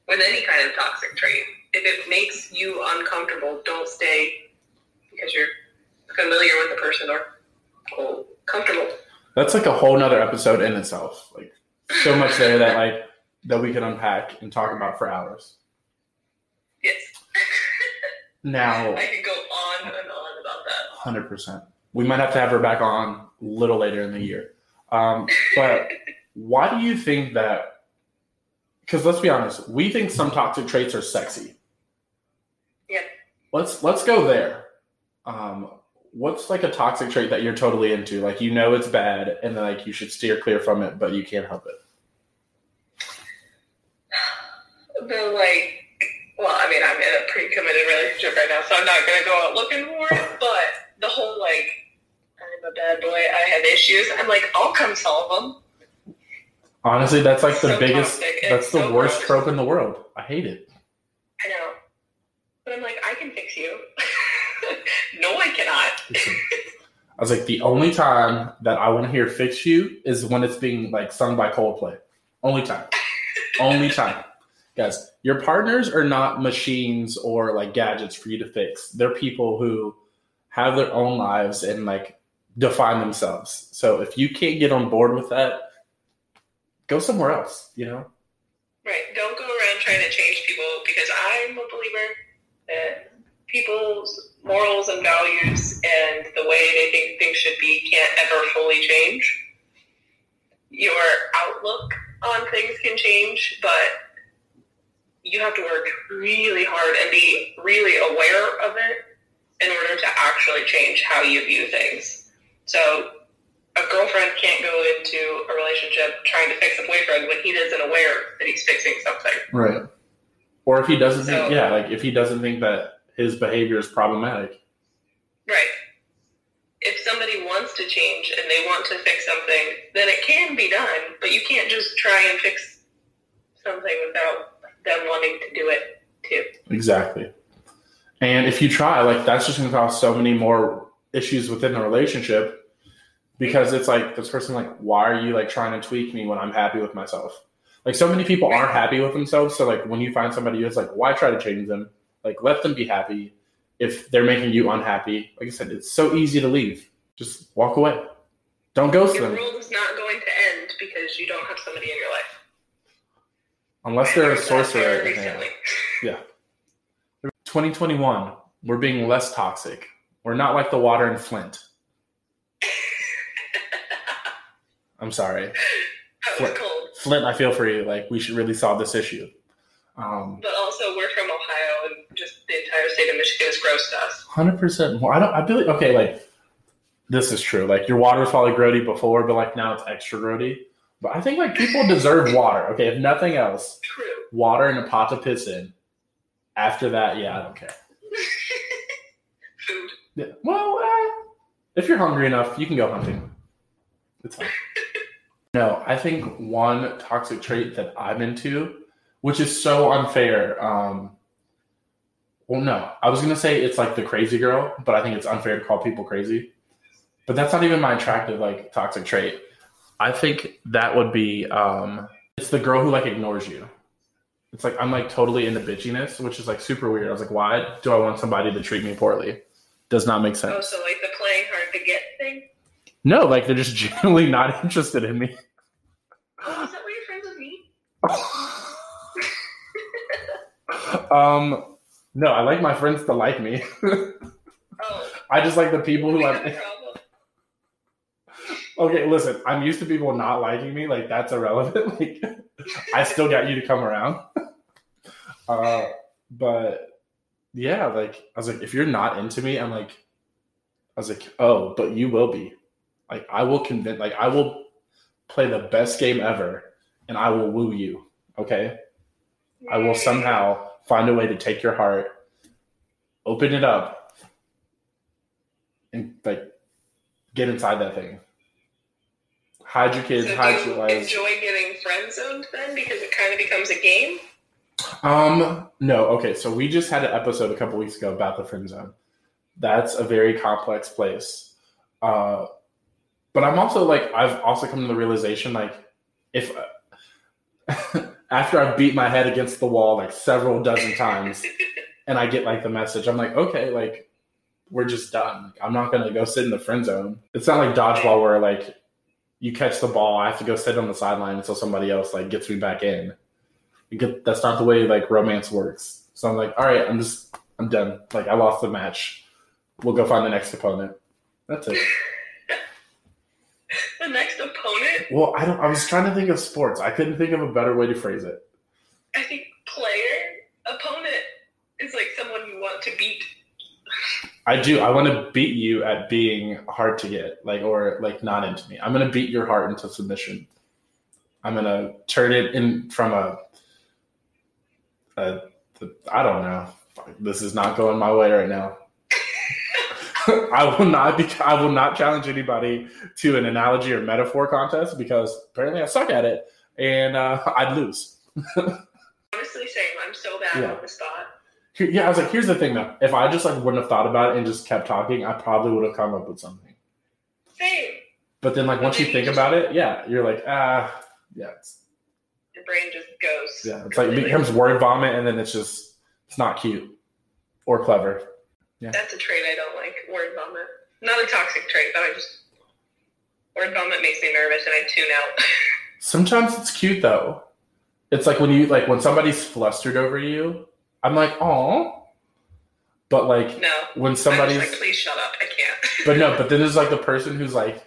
Speaker 2: with any kind of toxic trait. If it makes you uncomfortable, don't stay because you're familiar with the person or comfortable.
Speaker 1: That's like a whole nother episode in itself. Like so much there that like that we can unpack and talk about for hours.
Speaker 2: Yes.
Speaker 1: Now
Speaker 2: I could go on and on about that.
Speaker 1: Hundred percent. We might have to have her back on a little later in the year. Um, but why do you think that? Because let's be honest, we think some toxic traits are sexy.
Speaker 2: Yep.
Speaker 1: Let's let's go there. Um, what's like a toxic trait that you're totally into? Like you know it's bad, and then like you should steer clear from it, but you can't help it.
Speaker 2: The like, well, I mean, I'm in a pretty committed relationship right now, so I'm not gonna go out looking for it. But the whole like, I'm a bad boy. I have issues. I'm like, I'll come solve them.
Speaker 1: Honestly, that's like the
Speaker 2: So
Speaker 1: biggest. That's the
Speaker 2: so
Speaker 1: worst
Speaker 2: gross.
Speaker 1: trope in the world. I hate it.
Speaker 2: I know, but I'm like, I can fix you. no, I cannot.
Speaker 1: I was like, the only time that I want to hear "fix you" is when it's being like sung by Coldplay. Only time. only time. Guys, your partners are not machines or like gadgets for you to fix. They're people who have their own lives and like define themselves. So if you can't get on board with that, go somewhere else. You know.
Speaker 2: Right. Don't go around trying to change people because I'm a believer that people's morals and values and the way they think things should be can't ever fully change. Your outlook on things can change, but you have to work really hard and be really aware of it in order to actually change how you view things. So a girlfriend can't go into a relationship trying to fix a boyfriend when he isn't aware that he's fixing something.
Speaker 1: Right. Or if he doesn't think, yeah, like if he doesn't think that his behavior is problematic.
Speaker 2: Right. If somebody wants to change and they want to fix something, then it can be done, but you can't just try and fix something without them wanting to do it too.
Speaker 1: Exactly. And if you try, like that's just gonna cause so many more issues within the relationship because it's like this person like, why are you like trying to tweak me when I'm happy with myself? Like so many people aren't happy with themselves. So like when you find somebody who's like, why try to change them? Like let them be happy. If they're making you unhappy, like I said, it's so easy to leave. Just walk away. Don't ghost
Speaker 2: Your
Speaker 1: them
Speaker 2: world is not going to end because you don't have somebody in your life.
Speaker 1: unless they're a sorcerer. Yeah. 2021, we're being less toxic. We're not like the water in Flint. I'm sorry. Flint. Flint, I feel for you. Like, we should really solve this issue. Um,
Speaker 2: But also, we're from Ohio, and just the entire state of Michigan is gross to us.
Speaker 1: 100% more. I don't, I believe, okay, like, this is true. Like, your water was probably grody before, but like now it's extra grody. But I think like people deserve water. Okay, if nothing else,
Speaker 2: True.
Speaker 1: water and a pot to piss in. After that, yeah, I don't care.
Speaker 2: Food.
Speaker 1: Yeah. Well, uh, if you're hungry enough, you can go hunting. It's fine. no, I think one toxic trait that I'm into, which is so unfair. Um, well, no, I was gonna say it's like the crazy girl, but I think it's unfair to call people crazy. But that's not even my attractive like toxic trait. I think that would be um it's the girl who like ignores you. It's like I'm like totally into bitchiness, which is like super weird. I was like, why do I want somebody to treat me poorly? Does not make
Speaker 2: Oh,
Speaker 1: sense.
Speaker 2: so like the playing hard to get thing?
Speaker 1: No, like they're just genuinely not interested in me.
Speaker 2: Oh, is that why you're friends with me?
Speaker 1: um no, I like my friends to like me.
Speaker 2: Oh,
Speaker 1: I just like the people who like
Speaker 2: problem.
Speaker 1: Okay, listen, I'm used to people not liking me. Like that's irrelevant. Like I still got you to come around. Uh, but yeah, like I was like, if you're not into me, I'm like, I was like, oh, but you will be. Like I will convince. Like I will play the best game ever, and I will woo you. Okay, I will somehow find a way to take your heart, open it up, and like get inside that thing. Hide your kids,
Speaker 2: So
Speaker 1: hide
Speaker 2: do
Speaker 1: your
Speaker 2: you
Speaker 1: wives.
Speaker 2: enjoy getting friend zoned then because it kind of becomes a game?
Speaker 1: Um, no, okay. So we just had an episode a couple weeks ago about the friend zone. That's a very complex place. Uh, but I'm also like, I've also come to the realization, like, if after I've beat my head against the wall like several dozen times, and I get like the message, I'm like, okay, like, we're just done. Like, I'm not gonna go sit in the friend zone. It's not like dodgeball where like you catch the ball, I have to go sit on the sideline until somebody else like gets me back in get that's not the way like romance works. So I'm like, all right, I'm just I'm done. Like I lost the match. We'll go find the next opponent. That's it.
Speaker 2: the next opponent,
Speaker 1: Well, I don't I was trying to think of sports. I couldn't think of a better way to phrase it.
Speaker 2: I think player, opponent is like someone you want to beat.
Speaker 1: I do. I want to beat you at being hard to get, like or like not into me. I'm gonna beat your heart into submission. I'm gonna turn it in from a, a I don't know. This is not going my way right now. I will not be. I will not challenge anybody to an analogy or metaphor contest because apparently I suck at it and uh, I'd lose.
Speaker 2: Honestly, same. I'm so bad
Speaker 1: Yeah.
Speaker 2: on the spot.
Speaker 1: Yeah, I was like, here's the thing though. If I just like wouldn't have thought about it and just kept talking, I probably would have come up with something.
Speaker 2: Same.
Speaker 1: But then, like once you think about it, yeah, you're like, ah, yeah, it's,
Speaker 2: Your brain just goes.
Speaker 1: yeah, it's like it becomes word vomit, and then it's just it's not cute or clever.
Speaker 2: That's a trait I don't like. Word vomit. Not a toxic trait, but I just word vomit makes me nervous and I tune out.
Speaker 1: Sometimes it's cute though. It's like when you like when somebody's flustered over you. I'm like, oh, but like
Speaker 2: no.
Speaker 1: when somebody's
Speaker 2: like, please shut up. I can't.
Speaker 1: but no, but then there's like the person who's like,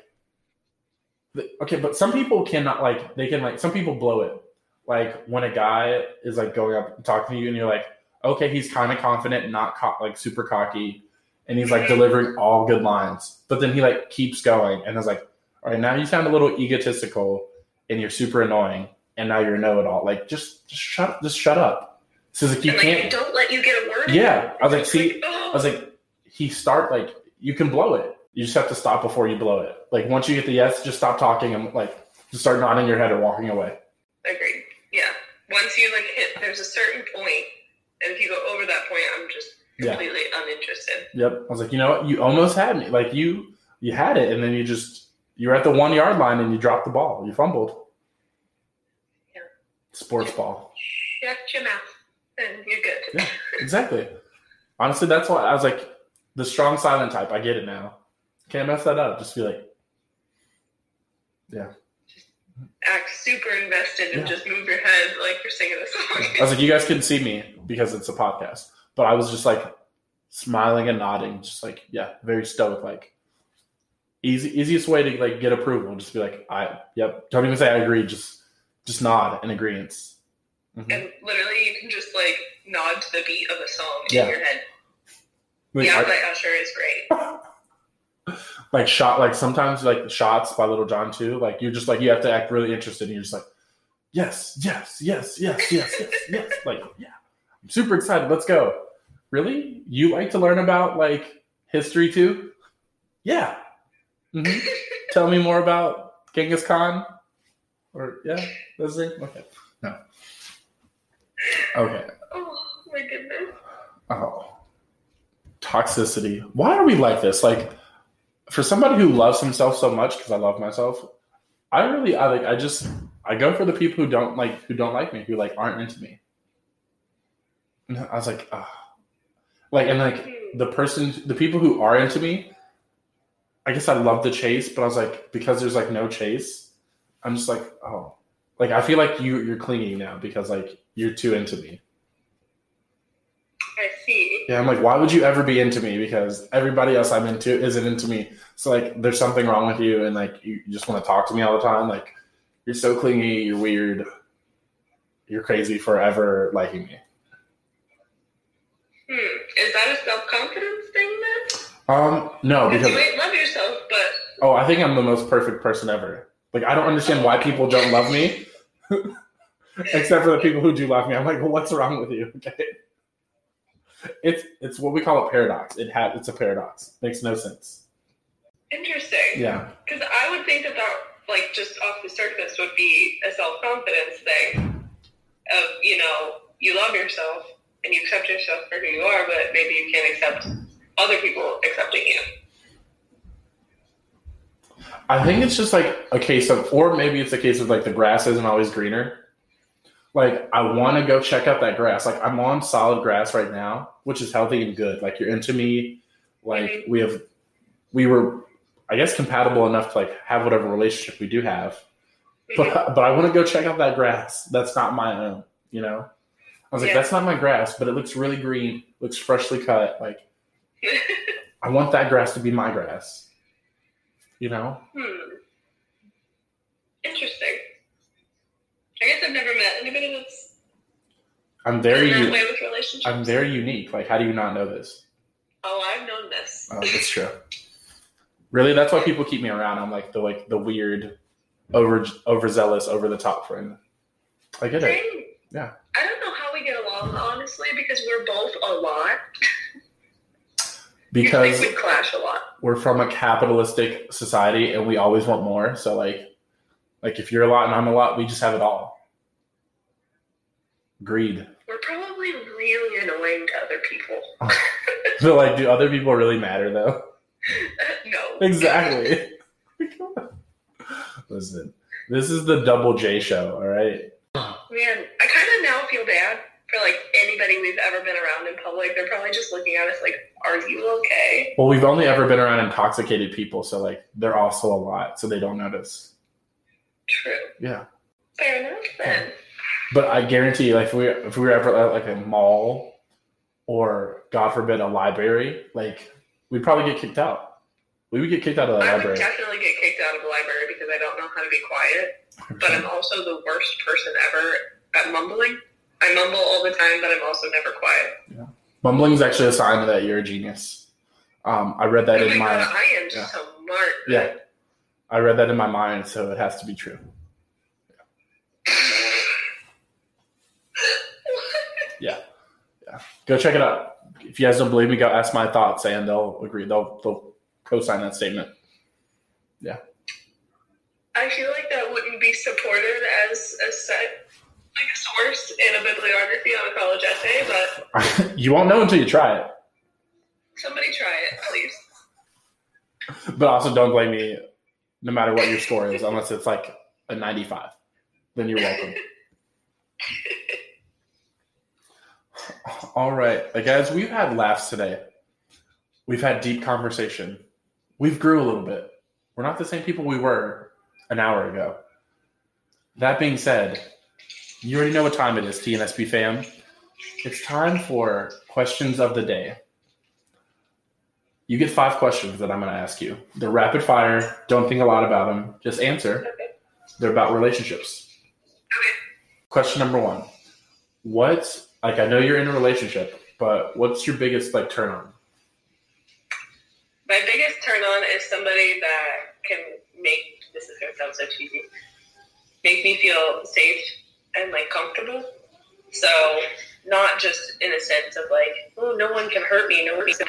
Speaker 1: okay, but some people cannot like they can like some people blow it. Like when a guy is like going up and talking to you, and you're like, okay, he's kind of confident, not co- like super cocky, and he's like delivering all good lines, but then he like keeps going, and it's like, all right, now you sound a little egotistical, and you're super annoying, and now you're know it all. Like just just shut just shut up. It's like you
Speaker 2: and,
Speaker 1: can't.
Speaker 2: don't let you get a word.
Speaker 1: Yeah, I was like, see,
Speaker 2: oh.
Speaker 1: I was like, he start like you can blow it. You just have to stop before you blow it. Like once you get the yes, just stop talking and like just start nodding your head or walking away.
Speaker 2: Agreed. Yeah. Once you like hit, there's a certain point, and if you go over that point, I'm just
Speaker 1: Yeah.
Speaker 2: completely uninterested.
Speaker 1: Yep. I was like, you know what? You almost had me. Like you you had it and then you just you were at the one yard line and you dropped the ball. You fumbled.
Speaker 2: Yeah.
Speaker 1: Sports ball.
Speaker 2: Shut your mouth, and you're good.
Speaker 1: Yeah. Exactly. Honestly, that's why I was like the strong silent type. I get it now. Can't mess that up. Just be like,
Speaker 2: Act super invested and
Speaker 1: Yeah.
Speaker 2: just move your head like you're singing a song.
Speaker 1: I was like, you guys couldn't see me because it's a podcast, but I was just like smiling and nodding, just like yeah, very stoic. Like easy, easiest way to like get approval, just be like, I yep. Don't even say I agree. Just just nod in agreement. Mhm.
Speaker 2: And literally, you can just like nod to the beat of a song
Speaker 1: Yeah.
Speaker 2: in your head.
Speaker 1: Like,
Speaker 2: yeah,
Speaker 1: I-
Speaker 2: by Usher is great.
Speaker 1: like shot like sometimes like shots by Lil Jon too. Like you're just like you have to act really interested, and you're just like, yes, yes, yes, yes, yes, yes, yes. Like yeah, I'm super excited. Let's go. Really? You like to learn about like history too? Yeah. hmm Tell me more about Genghis Khan. Or yeah, that's it. Okay. No. Okay.
Speaker 2: Oh my goodness.
Speaker 1: Oh. Toxicity. Why are we like this? Like, for somebody who loves himself so much, because I love myself, I really, I like, I just, I go for the people who don't like, who don't like me, who like aren't into me. And I was like, ah, like, and like the person, the people who are into me, I guess I love the chase, but I was like, because there's like no chase, I'm just like, oh, like I feel like you you're clinging now because like you're too into me. Yeah, I'm like, why would you ever be into me? Because everybody else I'm into isn't into me. So like, there's something wrong with you, and like, you just want to talk to me all the time. Like, you're so clingy. You're weird. You're crazy forever liking me.
Speaker 2: Hmm. Is that a self confidence thing then?
Speaker 1: Um, no,
Speaker 2: Because you might love yourself, but
Speaker 1: oh, I think I'm the most perfect person ever. Like, I don't understand why people don't love me, except for the people who do love me. I'm like, well, what's wrong with you? Okay. It's it's what we call a paradox. It had it's a paradox. Makes no sense.
Speaker 2: interesting.
Speaker 1: Yeah.
Speaker 2: Because I would think that that, like, just off the surface would be a self confidence thing of, you know, you love yourself and you accept yourself for who you are, but maybe you can't accept other people accepting you.
Speaker 1: I think it's just like a case of, or maybe it's a case of like the grass isn't always greener. Like I want to go check out that grass. Like I'm on solid grass right now, which is healthy and good. Like you're into me. Like we have, we were, I guess, compatible enough to like have whatever relationship we do have. But but I want to go check out that grass. That's not my own. You know. I was like,
Speaker 2: Yeah.
Speaker 1: that's not my grass, but it looks really green. Looks freshly cut. Like I want that grass to be my grass. You know.
Speaker 2: hmm. Interesting. I guess I've never met anybody that's
Speaker 1: I'm very.
Speaker 2: that way with relationships.
Speaker 1: I'm very unique. Like, how do you not know this?
Speaker 2: Oh, I've known this.
Speaker 1: Oh, that's true. Really, that's why people keep me around. I'm like the like the weird, over overzealous, over the top friend. I get it. Yeah.
Speaker 2: I don't know how we get along, honestly, because we're both a lot.
Speaker 1: Because
Speaker 2: we clash a lot.
Speaker 1: we're from a capitalistic society and we always want more. So like, like if you're a lot and I'm a lot, we just have it all. Greed.
Speaker 2: We're probably really annoying to other people.
Speaker 1: So like, do other people really matter though?
Speaker 2: no.
Speaker 1: Exactly. Listen, this is the Double J show. All right.
Speaker 2: Man, I kind of now feel bad for like anybody we've ever been around in public. They're probably just looking at us like, "Are you okay?"
Speaker 1: Well, we've only ever been around intoxicated people, so like they're also a lot, so they don't notice.
Speaker 2: True.
Speaker 1: Yeah,
Speaker 2: Fair enough then.
Speaker 1: but I guarantee, you, like if we if we were ever at like a mall or God forbid a library, like we'd probably get kicked out. We would get kicked out of the
Speaker 2: I would
Speaker 1: library.
Speaker 2: definitely get kicked out of the library because I don't know how to be quiet. But I'm also the worst person ever at mumbling. I mumble all the time, but I'm also never quiet.
Speaker 1: Mumbling is actually a sign that you're a genius. Um, I read that
Speaker 2: oh
Speaker 1: in
Speaker 2: my
Speaker 1: my
Speaker 2: god, I am
Speaker 1: yeah.
Speaker 2: smart.
Speaker 1: yeah, I read that in my mind, so it has to be true. Yeah. Yeah. Go check it out. If you guys don't believe me, go ask my thoughts, and they'll agree. They'll they'll co-sign that statement. Yeah.
Speaker 2: I feel like that wouldn't be supported as a set, like a source in a bibliography on a college essay, but
Speaker 1: you won't know until you try it.
Speaker 2: somebody try it, please.
Speaker 1: But also, don't blame me, no matter what your score is, unless it's like a 95. Then you're welcome. All right, guys, we've had laughs today. We've had deep conversation. We've grew a little bit. We're not the same people we were an hour ago. That being said, you already know what time it is, TNSB fam. It's time for questions of the day. You get five questions that I'm going to ask you. They're rapid fire. Don't think a lot about them. Just answer.
Speaker 2: Okay.
Speaker 1: They're about relationships.
Speaker 2: Okay.
Speaker 1: Question number one. What, like, I know you're in a relationship, but what's your biggest, like, turn on?
Speaker 2: My biggest turn on is somebody that can make this is gonna sound so cheesy. Make me feel safe and like comfortable. So not just in a sense of like, oh no one can hurt me, no one can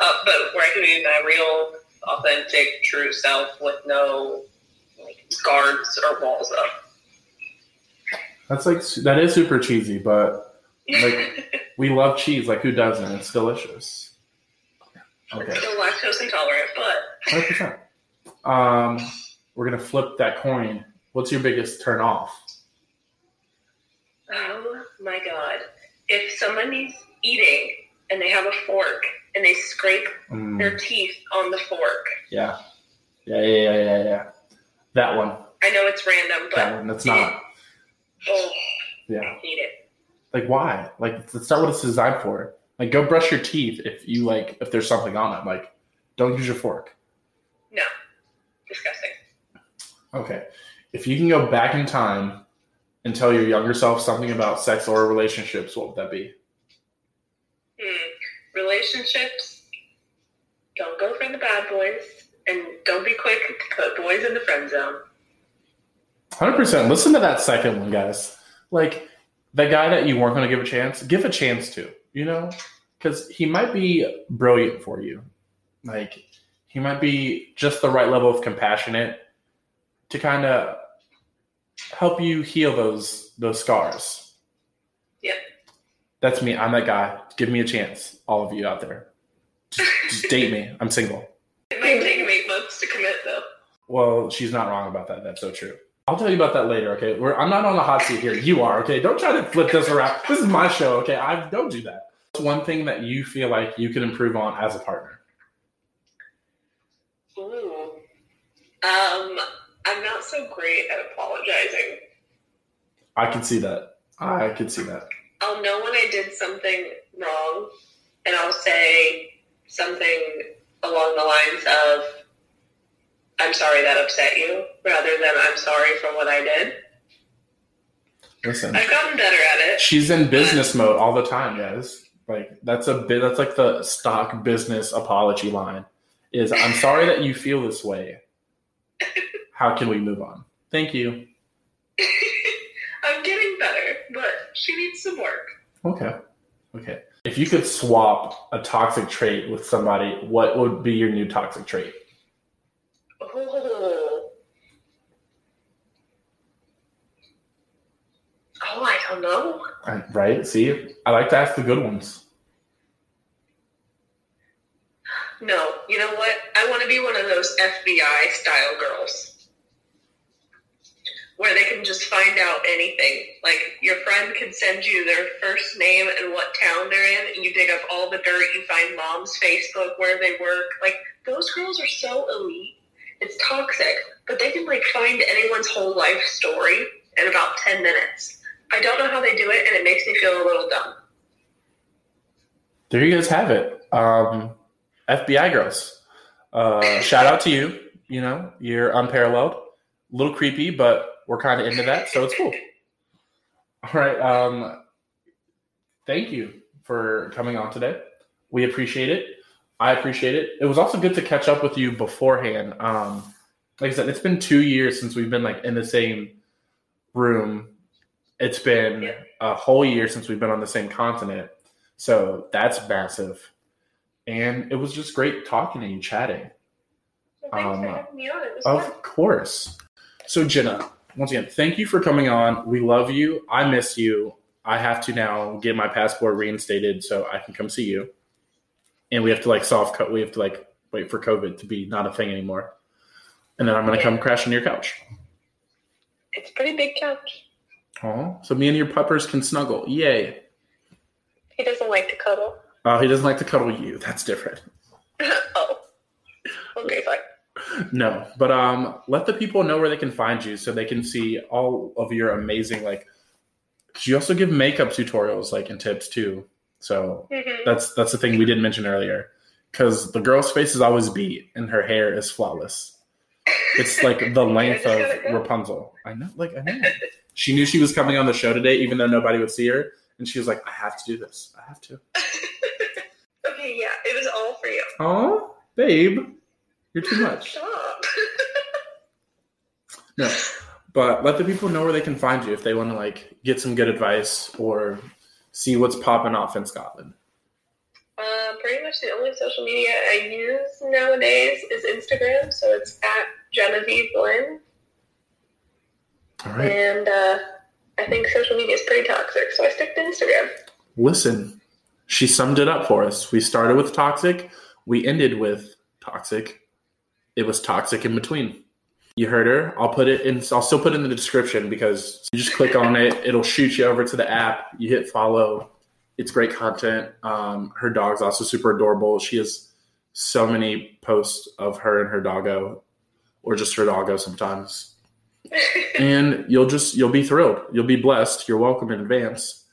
Speaker 2: uh, but where I can be my real, authentic, true self with no like guards or walls up.
Speaker 1: That's like, that is super cheesy, but Like- we love cheese. Like, who doesn't? It's delicious. Okay.
Speaker 2: Still lactose intolerant, but
Speaker 1: 100%. Um, we're gonna flip that coin. What's your biggest turn off?
Speaker 2: Oh my god. If somebody's eating and they have a fork and they scrape
Speaker 1: Mm,
Speaker 2: their teeth on the fork.
Speaker 1: yeah. yeah, yeah, yeah, yeah, yeah. That one.
Speaker 2: I know it's random, but That
Speaker 1: one. That's not.
Speaker 2: oh,
Speaker 1: Yeah.
Speaker 2: I hate it.
Speaker 1: Like why? Like that's not what it's designed for. Like go brush your teeth if you like if there's something on it. Like don't use your fork.
Speaker 2: No. Disgusting.
Speaker 1: Okay. If you can go back in time and tell your younger self something about sex or relationships, what would that be?
Speaker 2: Relationships. Don't go for the bad boys. And don't be quick to put boys in the friend zone.
Speaker 1: Hundred percent. Listen to that second one, guys. Like the guy that you weren't going to give a chance, give a chance to. You know, because he might be brilliant for you. Like he might be just the right level of compassionate to kind of help you heal those those scars.
Speaker 2: Yep.
Speaker 1: That's me. I'm that guy. Give me a chance, all of you out there. Just, just date me. I'm single.
Speaker 2: It might take eight months to commit, though.
Speaker 1: Well, she's not wrong about that. That's so true. I'll tell you about that later. Okay, We're, I'm not on the hot seat here. You are. Okay, don't try to flip this around. This is my show. Okay, I don't do that. What's one thing that you feel like you can improve on as a partner?
Speaker 2: Ooh. Um, I'm not so great at apologizing.
Speaker 1: I can see that. I can see that.
Speaker 2: I'll know when I did something wrong, and I'll say something along the lines of, I'm sorry that upset you, rather than I'm sorry for what I did.
Speaker 1: Listen,
Speaker 2: I've gotten better at it.
Speaker 1: she's in business mode all the time, guys. Like that's a bit. That's like the stock business apology line. Is I'm sorry that you feel this way. How can we move on? Thank you.
Speaker 2: I'm getting better, but she needs some work.
Speaker 1: Okay. Okay. If you could swap a toxic trait with somebody, what would be your new toxic trait?
Speaker 2: Oh. I don't know.
Speaker 1: Right? See, I like to ask the good ones.
Speaker 2: No, you know what? I want to be one of those FBI style girls where they can just find out anything. Like your friend can send you their first name and what town they're in, and you dig up all the dirt. You find mom's Facebook, where they work. Like those girls are so elite. It's toxic, but they can like find anyone's whole life story in about ten minutes. I don't know how they do it, and it makes me feel a little dumb.
Speaker 1: There you guys have it. Um, FBI girls. Uh, shout out to you. You know, you're unparalleled. A little creepy, but we're kind of into that, so it's cool. All right. Um, thank you for coming on today. We appreciate it. I appreciate it. It was also good to catch up with you beforehand. Um, like I said, it's been two years since we've been like in the same room. It's been
Speaker 2: Yeah.
Speaker 1: a whole year since we've been on the same continent. So that's massive. And it was just great talking to you, chatting.
Speaker 2: Well, thanks
Speaker 1: Um,
Speaker 2: for having me on. It was
Speaker 1: Of
Speaker 2: fun.
Speaker 1: course. So, Jenna, once again, thank you for coming on. We love you. I miss you. I have to now get my passport reinstated so I can come see you. And we have to like solve, cut. we have to like wait for COVID to be not a thing anymore. And then I'm going to come crash on your couch.
Speaker 2: It's a pretty big couch.
Speaker 1: Oh, so me and your puppers can snuggle. Yay.
Speaker 2: He doesn't like to cuddle.
Speaker 1: Oh, he doesn't like to cuddle you. That's different.
Speaker 2: oh. Okay, fine.
Speaker 1: No, but um, let the people know where they can find you so they can see all of your amazing like. you also give makeup tutorials like and tips too. So
Speaker 2: Mhm.
Speaker 1: that's that's the thing we didn't mention earlier. Because the girl's face is always beat and her hair is flawless. It's like the length of. Rapunzel. I know, like I know. She knew she was coming on the show today, even though nobody would see her, and she was like, "I have to do this. I have to."
Speaker 2: okay, yeah, it was all for you.
Speaker 1: Oh, babe, you're too much.
Speaker 2: Stop.
Speaker 1: No, but let the people know where they can find you if they want to like get some good advice or see what's popping off in Scotland.
Speaker 2: uh, pretty much the only social media I use nowadays is Instagram, so it's at Genevieve Lynn,
Speaker 1: All right,
Speaker 2: and uh, I think social media is pretty toxic, so I stick to Instagram.
Speaker 1: listen, she summed it up for us. We started with toxic, we ended with toxic. It was toxic in between. You heard her. I'll put it in. I'll still put it in the description because you just click on it. It'll shoot you over to the app. You hit follow. It's great content. Um, her dog's also super adorable. She has so many posts of her and her doggo, or just her doggo sometimes. and you'll just you'll be thrilled. You'll be blessed. You're welcome in advance.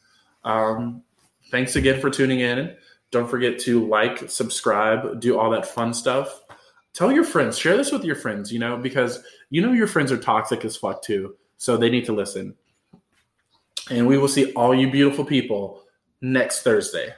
Speaker 1: Um, thanks again for tuning in. Don't forget to like, subscribe, do all that fun stuff. Tell your friends, share this with your friends, you know, because you know your friends are toxic as fuck too. So they need to listen. And we will see all you beautiful people next Thursday.